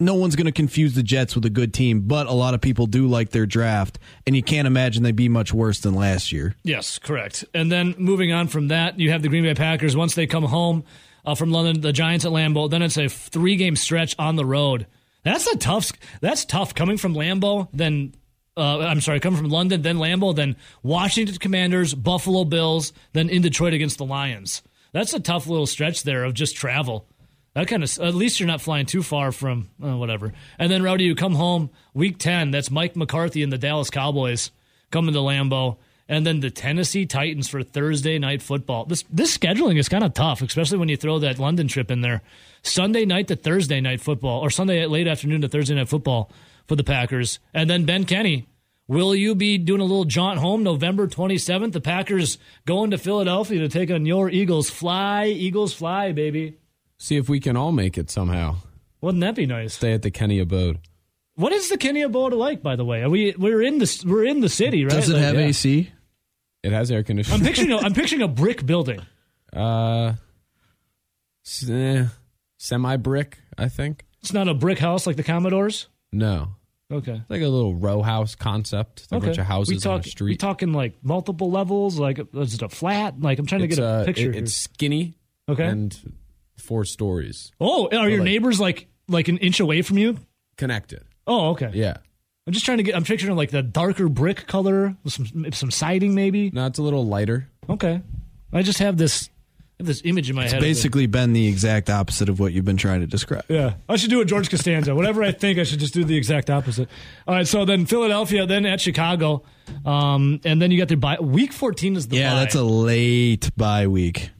no one's going to confuse the Jets with a good team, but a lot of people do like their draft, and you can't imagine they'd be much worse than last year. Yes, correct. And then moving on from that, you have the Green Bay Packers. Once they come home uh, from London, the Giants at Lambeau. Then it's a three game stretch on the road. That's a tough. That's tough coming from Lambeau. Then uh, I'm sorry, coming from London, then Lambeau, then Washington Commanders, Buffalo Bills, then in Detroit against the Lions. That's a tough little stretch there of just travel. That kind of at least you're not flying too far from uh, whatever. And then Rowdy, you come home week ten. That's Mike McCarthy and the Dallas Cowboys coming to Lambeau, and then the Tennessee Titans for Thursday night football. This this scheduling is kind of tough, especially when you throw that London trip in there. Sunday night to Thursday night football, or Sunday late afternoon to Thursday night football for the Packers, and then Ben Kenny. Will you be doing a little jaunt home November 27th? The Packers going to Philadelphia to take on your Eagles. Fly, Eagles, fly, baby. See if we can all make it somehow. Wouldn't that be nice? Stay at the Kenny abode. What is the Kenny Abode like, by the way? Are we we're in the we're in the city, right? Does it Like, have yeah. AC? It has air conditioning. I'm picturing a, I'm picturing a brick building. uh, semi brick, I think. It's not a brick house like the Commodores. No, Okay. like a little row house concept. A Okay. bunch of houses we talk, on a street. We street. talking like multiple levels. Like is it a flat? Like I'm trying it's, to get a uh, picture. it- it's skinny. Okay. and four stories oh, are your like- neighbors like like an inch away from you? connected. Oh, okay. Yeah. I'm just trying to get. I'm picturing like the darker brick color with some some siding, maybe. No, it's a little lighter. Okay. I just have this I have this image in my It's head. of it. basically been the exact opposite of what you've been trying to describe. Yeah, I should do a George Costanza. Whatever I think, I should just do the exact opposite. All right, so then Philadelphia, then at Chicago, um, and then you got the bye. Week fourteen is the Yeah, bye. that's a late bye week.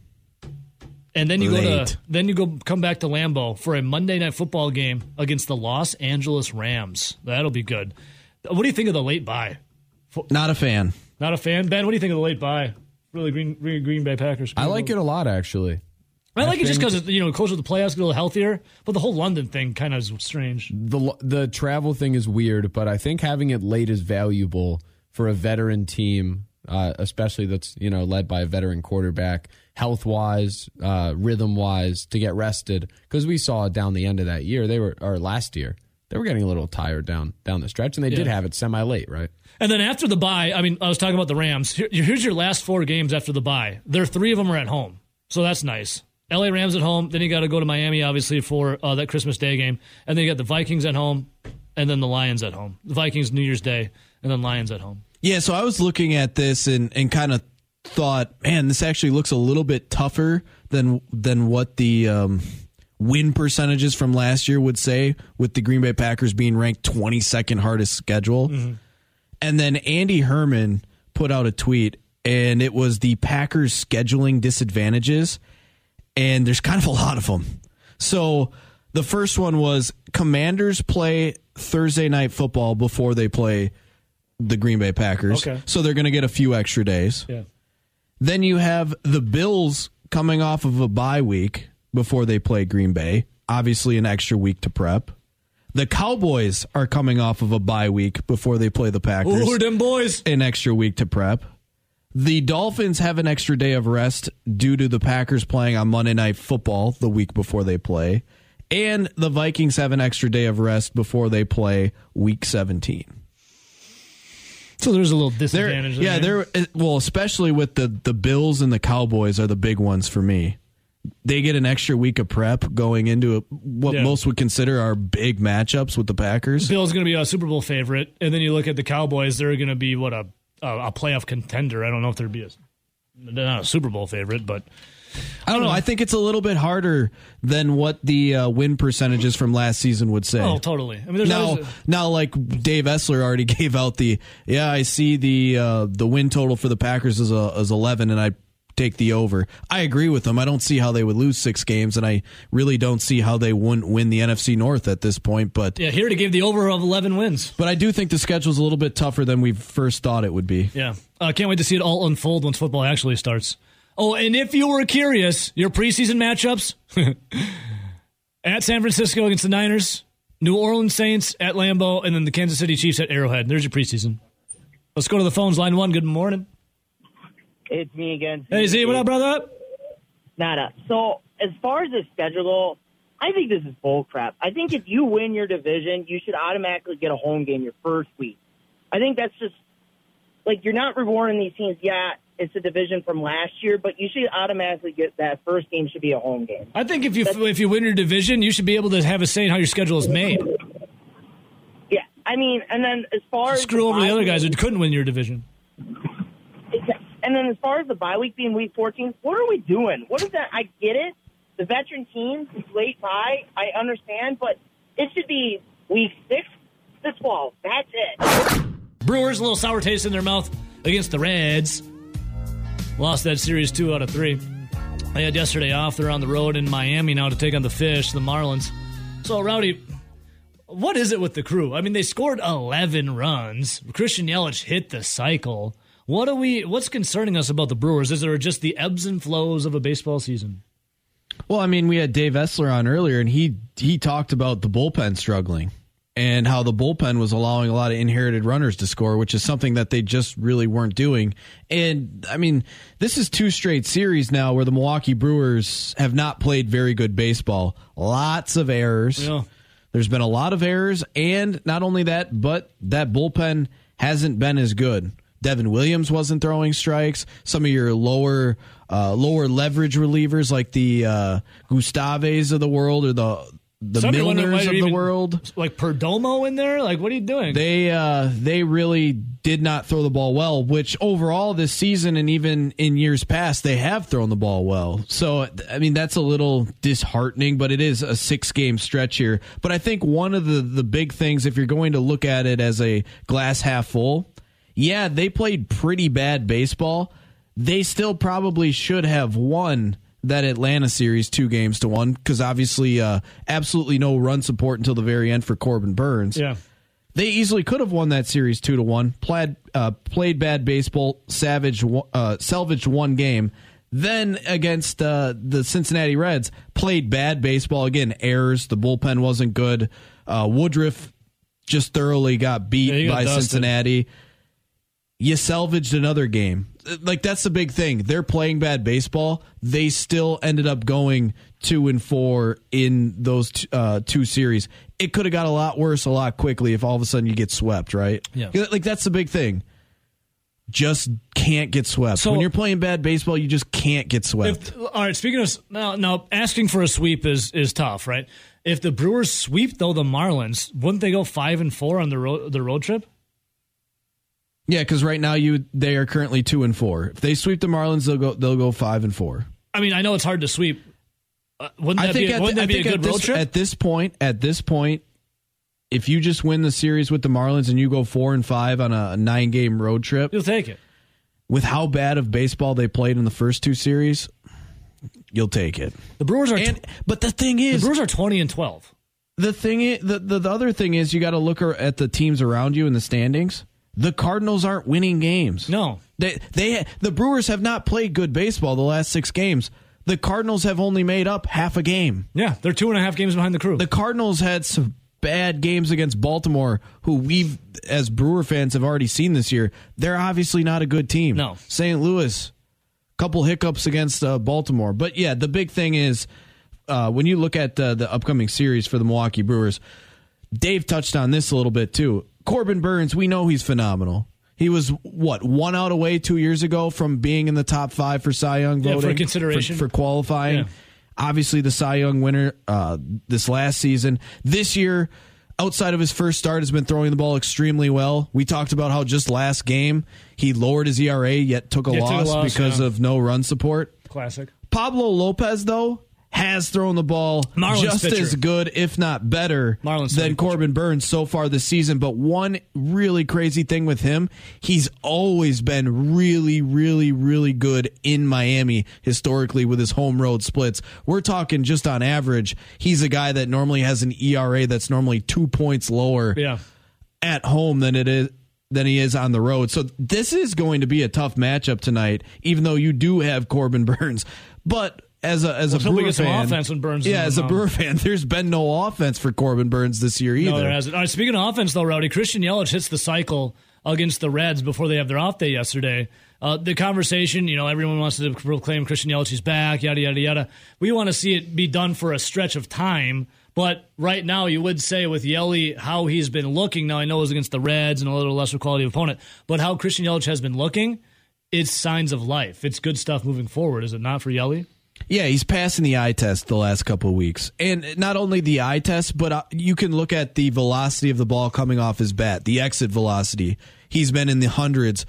And then you go to then you go come back to Lambeau for a Monday night football game against the Los Angeles Rams. That'll be good. What do you think of the late buy? Not a fan. Not a fan, Ben. What do you think of the late buy? Really, Green Green, Green Bay Packers. I like it a lot, actually. I like it just because you know closer to the playoffs, get a little healthier. But the whole London thing kind of is strange. the The travel thing is weird, but I think having it late is valuable for a veteran team, uh, especially that's you know led by a veteran quarterback, health wise, uh, rhythm wise, to get rested. Because we saw down the end of that year, they were or last year, they were getting a little tired down down the stretch, and they did have it semi late, right? And then after the bye, I mean, I was talking about the Rams. Here, here's your last four games after the bye. There, three of them are at home, so that's nice. LA Rams at home. Then you got to go to Miami, obviously, for uh, that Christmas Day game, and then you got the Vikings at home, and then the Lions at home. The Vikings New Year's Day, and then Lions at home. Yeah, so I was looking at this and, and kind of thought, man, this actually looks a little bit tougher than than what the um, win percentages from last year would say, with the Green Bay Packers being ranked 22nd hardest schedule. And then Andy Herman put out a tweet, and it was the Packers scheduling disadvantages, and there's kind of a lot of them. So the first one was Commanders play Thursday night football before they play the Green Bay Packers. Okay. So they're going to get a few extra days. Yeah. Then you have the Bills coming off of a bye week before they play Green Bay. Obviously, an extra week to prep. The Cowboys are coming off of a bye week before they play the Packers. Ooh, them boys. An extra week to prep. The Dolphins have an extra day of rest due to the Packers playing on Monday Night Football the week before they play. And the Vikings have an extra day of rest before they play week 17. So there's a little disadvantage. yeah, there. well, especially with the the Bills and the Cowboys are the big ones for me. They get an extra week of prep going into a, what Yeah. most would consider our big matchups with the Packers. Bill's going to be a Super Bowl favorite, and then you look at the Cowboys; they're going to be what a a, a playoff contender. I don't know if they'd be a they're not a Super Bowl favorite, but I don't know. I think it's a little bit harder than what the uh, win percentages from last season would say. oh, totally. I mean, there's now, always now, like Dave Essler already gave out the yeah, I see the uh, the win total for the Packers is a, is eleven, and I take the over. I agree with them. I don't see how they would lose six games, and I really don't see how they wouldn't win the NFC North at this point. But Yeah, here to give the over of 11 wins. but I do think the schedule's a little bit tougher than we first thought it would be. Yeah. Uh, can't wait to see it all unfold once football actually starts. Oh, and if you were curious, your preseason matchups at San Francisco against the Niners, New Orleans Saints at Lambeau, and then the Kansas City Chiefs at Arrowhead. There's your preseason. Let's go to the phones. Line one, good morning. It's me again. Hey, Z, what up, brother? Nada. So as far as the schedule, I think this is bull crap. I think if you win your division, you should automatically get a home game your first week. I think that's just like you're not rewarding these teams. Yeah, it's a division from last year, but you should automatically get that first game should be a home game. I think if you if you win your division, you should be able to have a say in how your schedule is made. Yeah, I mean, and then as far as Screw over the other guys who couldn't win your division. And then as far as the bye week being week 14, what are we doing? What is that? I get it. The veteran teams, late bye, I understand, but it should be week 6 to 12. That's it. Brewers, a little sour taste in their mouth against the Reds. Lost that series two out of three. I had yesterday off. They're on the road in Miami now to take on the Fish, the Marlins. So, Rowdy, what is it with the crew? I mean, they scored 11 runs. Christian Yelich hit the cycle. What are we? What's concerning us about the Brewers? Is there just the ebbs and flows of a baseball season? Well, I mean, we had Dave Essler on earlier, and he he talked about the bullpen struggling and how the bullpen was allowing a lot of inherited runners to score, which is something that they just really weren't doing. And I mean, this is two straight series now where the Milwaukee Brewers have not played very good baseball. Lots of errors. Yeah. There's been a lot of errors, and not only that, but that bullpen hasn't been as good. Devin Williams wasn't throwing strikes. Some of your lower uh, lower leverage relievers like the uh, Gustaves of the world or the the Some Milners of the world. Like Perdomo in there? Like, what are you doing? They uh, they really did not throw the ball well. Which overall this season and even in years past they have thrown the ball well. So I mean that's a little disheartening, but it is a six game stretch here. But I think one of the the big things, if you're going to look at it as a glass half full, yeah, they played pretty bad baseball. They still probably should have won that Atlanta series two games to one because obviously uh, absolutely no run support until the very end for Corbin Burnes. yeah. They easily could have won that series two to one. Played uh, played bad baseball, savage uh, salvaged one game. Then against uh, the Cincinnati Reds, played bad baseball again. Errors. The bullpen wasn't good. Uh, Woodruff just thoroughly got beat Yeah, he got by dusted. You salvaged another game. Like that's the big thing. They're playing bad baseball. They still ended up going two and four in those t- uh, two series. It could have got a lot worse a lot quickly if all of a sudden you get swept, right? Yeah. Like that's the big thing. Just can't get swept. So- when you're playing bad baseball, you just can't get swept. If, all right. Speaking of now, now asking for a sweep is is tough, right? If the Brewers sweep though the Marlins, wouldn't they go five and four on the road the road trip? Yeah, because right now you they are currently two and four. If they sweep the Marlins, they'll go they'll go five and four. I mean, I know it's hard to sweep. Uh, wouldn't I that think be, a, at, wouldn't I that be a good this, road trip? at this point, at this point, if you just win the series with the Marlins and you go four and five on a nine game road trip, You'll take it. with how bad of baseball they played in the first two series, you'll take it. The Brewers are And but the thing is, the Brewers are twenty and twelve. the thing is, the, the the other thing is, you got to look at the teams around you in the standings. The Cardinals aren't winning games. No, They they the Brewers have not played good baseball the last six games. The Cardinals have only made up half a game. yeah, they're two and a half games behind the crew. The Cardinals had some bad games against Baltimore, who we've, as Brewer fans, have already seen this year. They're obviously not a good team. No. St. Louis, couple hiccups against uh, Baltimore. But yeah, the big thing is uh, when you look at uh, the upcoming series for the Milwaukee Brewers, Dave touched on this a little bit too. Corbin Burnes, we know he's phenomenal. He was what one out away two years ago from being in the top five for Cy Young Yeah, for consideration. for, qualifying. Yeah. Obviously, the Cy Young winner uh, this last season. This year, outside of his first start, has been throwing the ball extremely well. We talked about how just last game he lowered his ERA, yet took a, Yeah, took a loss, loss, because of no run support. Classic. Pablo Lopez, though, has thrown the ball Marlins just pitcher. as good, if not better, Marlins than pitcher. Corbin Burnes so far this season. But one really crazy thing with him, he's always been really, really, really good in Miami historically with his home road splits. We're talking just on average, he's a guy that normally has an ERA that's normally two points lower Yeah. at home than it is than he is on the road. So this is going to be a tough matchup tonight, even though you do have Corbin Burnes. But as a as Let's a Brewer fan, offense when Burnes yeah, as a. Brewer fan, there's been no offense for Corbin Burnes this year either. No, there hasn't. All right, speaking of offense, though, Rowdy, Christian Yelich hits the cycle against the Reds before they have their off day yesterday. Uh, the conversation, you know, everyone wants to proclaim Christian Yelich is back, yada, yada, yada. We want to see it be done for a stretch of time. But right now, you would say with Yelly, how he's been looking. Now, I know it was against the Reds and a little lesser quality opponent, but how Christian Yelich has been looking, it's signs of life. It's good stuff moving forward, is it not for Yelly? Yeah, he's passing the eye test the last couple of weeks. And not only the eye test, but uh, you can look at the velocity of the ball coming off his bat, the exit velocity. He's been in the hundreds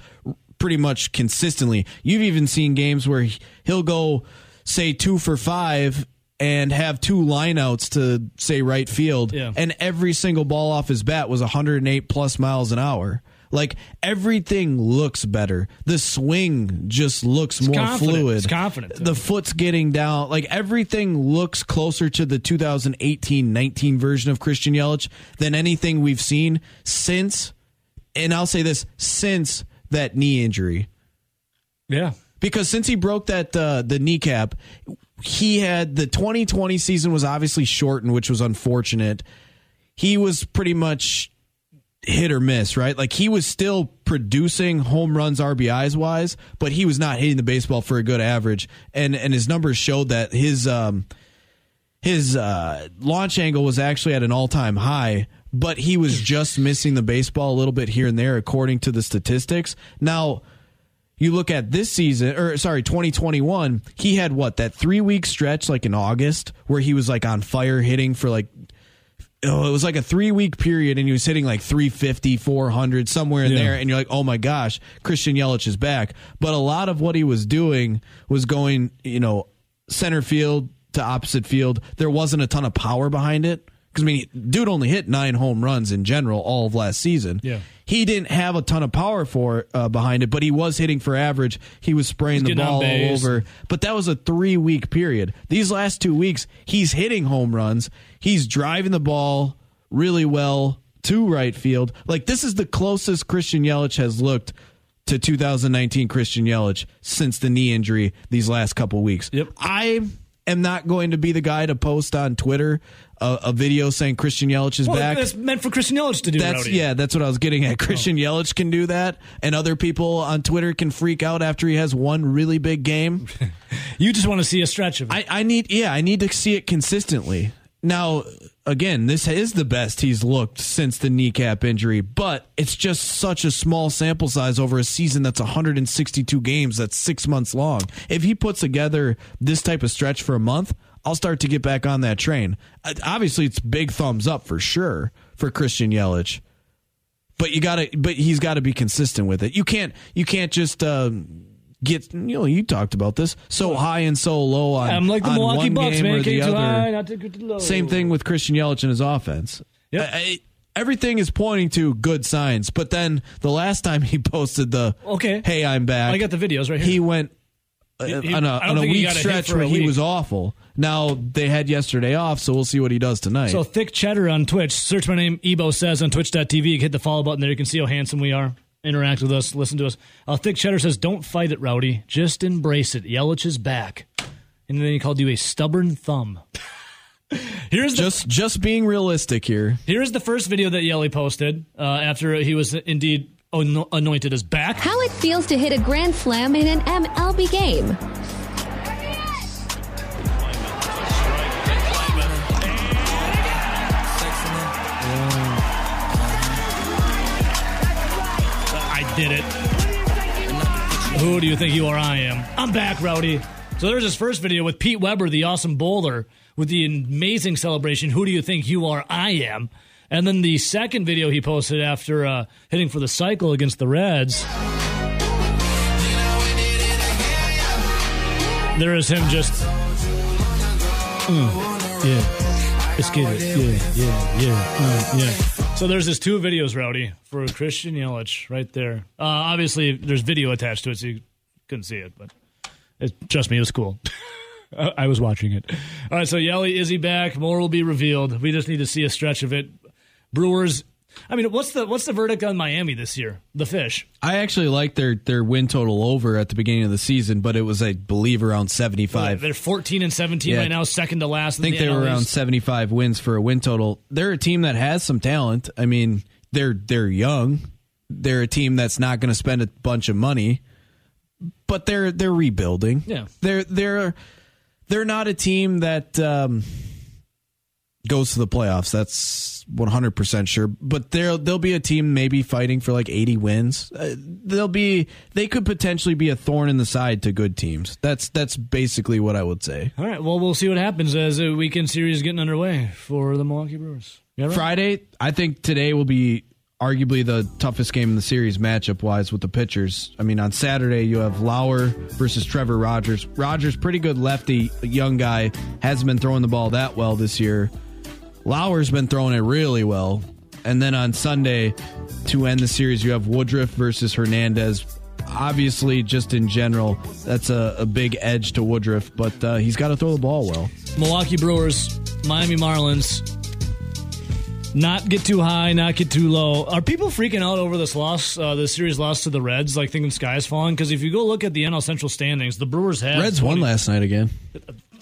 pretty much consistently. You've even seen games where he- he'll go, say, two for five and have two lineouts to, say, right field. Yeah. And every single ball off his bat was 108 plus miles an hour. Like everything looks better. The swing just looks more confident. fluid. It's confident. The foot's getting down. Like everything looks closer to the 2018-19 version of Christian Yelich than anything we've seen since and I'll say this, since that knee injury. Yeah. Because since he broke that uh, the kneecap, he had the 2020 season was obviously shortened, which was unfortunate. He was pretty much hit or miss, right? Like he was still producing home runs RBIs wise, but he was not hitting the baseball for a good average. And and his numbers showed that his um his uh launch angle was actually at an all-time high, but he was just missing the baseball a little bit here and there according to the statistics. Now, you look at this season or sorry 2021 he had what that three week stretch like in august where he was like on fire hitting for like oh, it was like a three week period and he was hitting like 350 400 somewhere in Yeah. there and you're like oh my gosh christian yelich is back. But a lot of what he was doing was going you know center field to opposite field. There wasn't a ton of power behind it because i mean dude only hit nine home runs in general all of last season Yeah. he didn't have a ton of power for uh, behind it, but he was hitting for average. He was spraying the ball all over. But that was a three week period. These last two weeks, he's hitting home runs. He's driving the ball really well to right field. Like this is the closest Christian Yelich has looked to 2019 Christian Yelich since the knee injury these last couple weeks. Yep. I am not going to be the guy to post on Twitter a, a video saying Christian Yelich is Well, back. that's meant for Christian Yelich to do. That's Rowdy. yeah, that's what I was getting at. Oh. Christian Yelich can do that, and other people on Twitter can freak out after he has one really big game. You just want to see a stretch of it. I, I need yeah, I need to see it consistently. Now, again, this is the best he's looked since the kneecap injury, but it's just such a small sample size over a season that's 162 games, that's six months long. If he puts together this type of stretch for a month, I'll start to get back on that train. Uh, Obviously, it's big thumbs up for sure for Christian Yelich but you gotta but he's got to be consistent with it you can't you can't just um get you know you talked about this so high and so low on I'm like the on Milwaukee one Bucks, game man. or Can't the get too other. high, not too, too low. same thing with christian yelich and his offense Yep. I- I- everything is pointing to good signs but then the last time he posted the Okay. hey i'm back I got the videos right here. he went uh, He- on a, I don't on a think he week got a hit stretch for where a he week. was awful now they had yesterday off so we'll see what he does tonight So thick cheddar on Twitch. Search my name. Ebo says on Twitch.tv. Hit the follow button there. You can see how handsome we are. Interact with us. Listen to us. Uh, thick cheddar says, "Don't fight it, Rowdy. Just embrace it. Yelich is back." And then he called you a stubborn thumb. Here's the just just being realistic here here's the first video that Yelly posted uh, after he was indeed anointed as back. How it feels to hit a grand slam in an MLB game. Did it. Who do you think you are? I am. I'm back, Rowdy. So there's his first video with Pete Weber, the awesome bowler, with the amazing celebration. Who do you think you are? I am. And then the second video he posted after uh, hitting for the cycle against the Reds. There is him just Uh, yeah. Let's get it. Yeah, yeah, yeah, uh, yeah. So there's this two videos, Rowdy, for Christian Yelich right there. Uh, obviously, there's video attached to it, so you couldn't see it, but it, trust me, it was cool. I was watching it. All right, so Yelly, is he back? More will be revealed. We just need to see a stretch of it. Brewers. I mean, what's the what's the verdict on Miami this year? The fish. I actually like their their win total over at the beginning of the season, but it was I believe around seventy five. They're 14 and 17 Yeah. right now, second to last. I think they were around 75 wins for a win total. They're a team that has some talent. I mean, they're they're young. They're a team that's not going to spend a bunch of money, but they're they're rebuilding. Yeah. They're they're they're not a team that um, goes to the playoffs. That's 100% sure, but they'll they'll be a team maybe fighting for like 80 wins. Uh, they'll be they could potentially be a thorn in the side to good teams. That's that's basically what I would say. All right. Well, we'll see what happens as the weekend series is getting underway for the Milwaukee Brewers. Right? Friday, I think today will be arguably the toughest game in the series matchup wise with the pitchers. I mean, on Saturday you have Lauer versus Trevor Rogers. Rogers, pretty good lefty, young guy, hasn't been throwing the ball that well this year. Lauer's been throwing it really well. And then on Sunday, to end the series, you have Woodruff versus Hernandez. Obviously, just in general, that's a, a big edge to Woodruff, but uh, he's got to throw the ball well. Milwaukee Brewers, Miami Marlins. Not get too high, not get too low. Are people freaking out over this loss, uh, the series loss to the Reds, like thinking sky's falling? Because if you go look at the NL Central standings, the Brewers have Reds won last night again.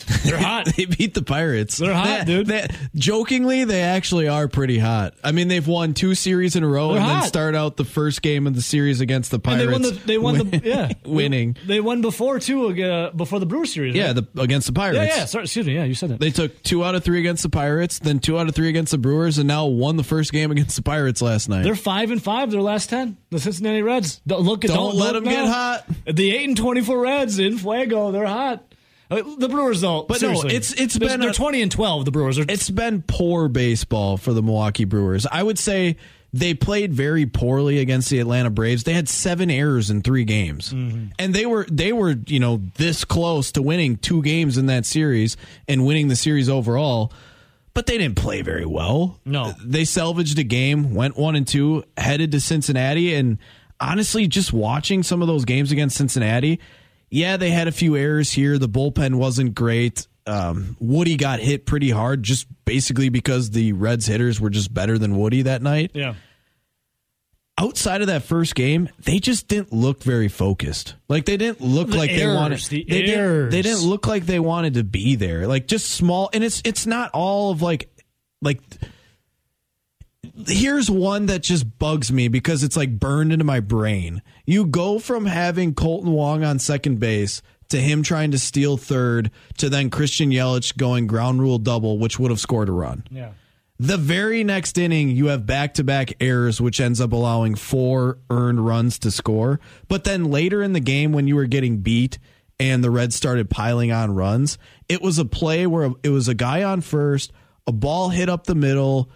They're hot. they beat the Pirates. They're hot, They- dude. they- jokingly, they actually are pretty hot. I mean, they've won two series in a row They're and then start out the first game of the series against the And Pirates. they won the they won the yeah winning. They won before too uh, before the Brewers series. Yeah, right? the, against the Pirates. yeah yeah. Sorry, excuse me. Yeah, you said that. They took two out of three against the Pirates, then two out of three against the Brewers, and now won the first game against the Pirates last night. They're five and five. Their last ten. The Cincinnati Reds. Don't look. Don't Don't, let look them get hot. The eight and twenty four Reds in Fuego. They're hot. Uh, The Brewers though. But no, seriously, it's- it's they're, been they're a- twenty and twelve. The Brewers are. it's been poor baseball for the Milwaukee Brewers. I would say they played very poorly against the Atlanta Braves. They had seven errors in three games, and they were they were you know this close to winning two games in that series and winning the series overall. But they didn't play very well. No. they salvaged a game, went one and two, headed to Cincinnati, and honestly, just watching some of those games against Cincinnati, yeah, they had a few errors here. The bullpen wasn't great. Um, Woody got hit pretty hard, just basically because the Reds hitters were just better than Woody that night. yeah. Outside of that first game, they just didn't look very focused. Like they didn't look The like they wanted. the they, didn't, errors. they didn't look like they wanted to be there. Like just small, and it's it's not all of like like here's one that just bugs me because it's like burned into my brain. You go from having Kolten Wong on second base to him trying to steal third to then Christian Yelich going ground rule double, which would have scored a run. Yeah. The very next inning, you have back to back errors, which ends up allowing four earned runs to score. But then later in the game, when you were getting beat and the Reds started piling on runs, it was a play where it was a guy on first, a ball hit up the middle.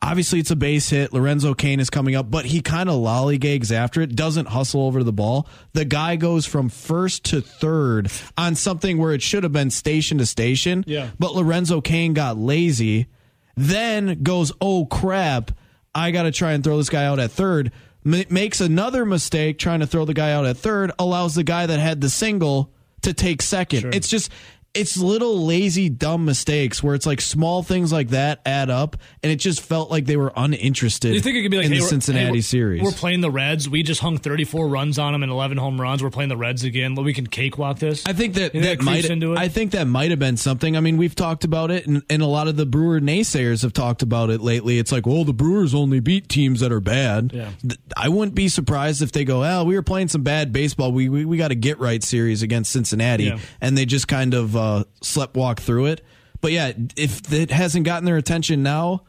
Obviously, it's a base hit. Lorenzo Cain is coming up, but he kind of lollygags after it, doesn't hustle over to the ball. The guy goes from first to third on something where it should have been station to station. Yeah. But Lorenzo Cain got lazy, then goes, oh crap, I got to try and throw this guy out at third. M- makes another mistake trying to throw the guy out at third, allows the guy that had the single to take second. Sure. It's just. It's little lazy, dumb mistakes where it's like small things like that add up, and it just felt like they were uninterested. You think it could be like in hey, the Cincinnati hey, we're- series? We're playing the Reds. We just hung 34 runs on them and 11 home runs. We're playing the Reds again. We can cakewalk this. I think that You that creeps might into it? I think that might have been something. I mean, we've talked about it, and, and a lot of the Brewer naysayers have talked about it lately. It's like, well, the Brewers only beat teams that are bad. Yeah. I wouldn't be surprised if they go, "Oh, we were playing some bad baseball. We we, we got a get right series against Cincinnati," Yeah. and they just kind of uh, slept walk through it. But yeah, if it hasn't gotten their attention now.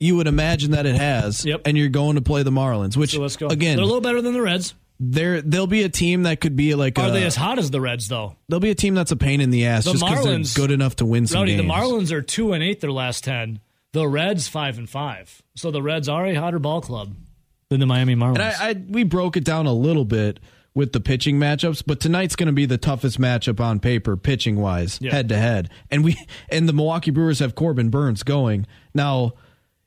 You would imagine that it has, Yep. and you're going to play the Marlins, which so let's go. again, They're a little better than the Reds. there they'll be a team that could be like Are a, they as hot as the Reds though? They'll be a team that's a pain in the ass The just because they're Marlins- good enough to win some Rowdy, the. Marlins are two and eight their last ten. The Reds five and five. So the Reds are a hotter ball club than the Miami Marlins. and I, I we broke it down a little bit with the pitching matchups, but tonight's going to be the toughest matchup on paper, pitching wise, head to head. And we and the Milwaukee Brewers have Corbin Burnes going now.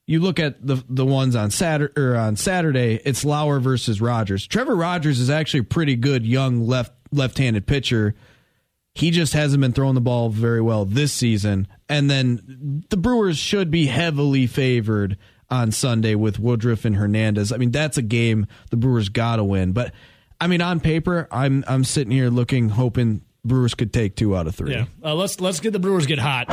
You look at the the ones on Saturday or on Saturday, it's Lauer versus Rogers. Trevor Rogers is actually a pretty good young left left-handed pitcher. He just hasn't been throwing the ball very well this season. And then the Brewers should be heavily favored on Sunday with Woodruff and Hernandez. I mean, that's a game the Brewers got to win. But I mean, on paper, I'm I'm sitting here looking, hoping Brewers could take two out of three. Yeah. Uh, let's let's get the Brewers get hot.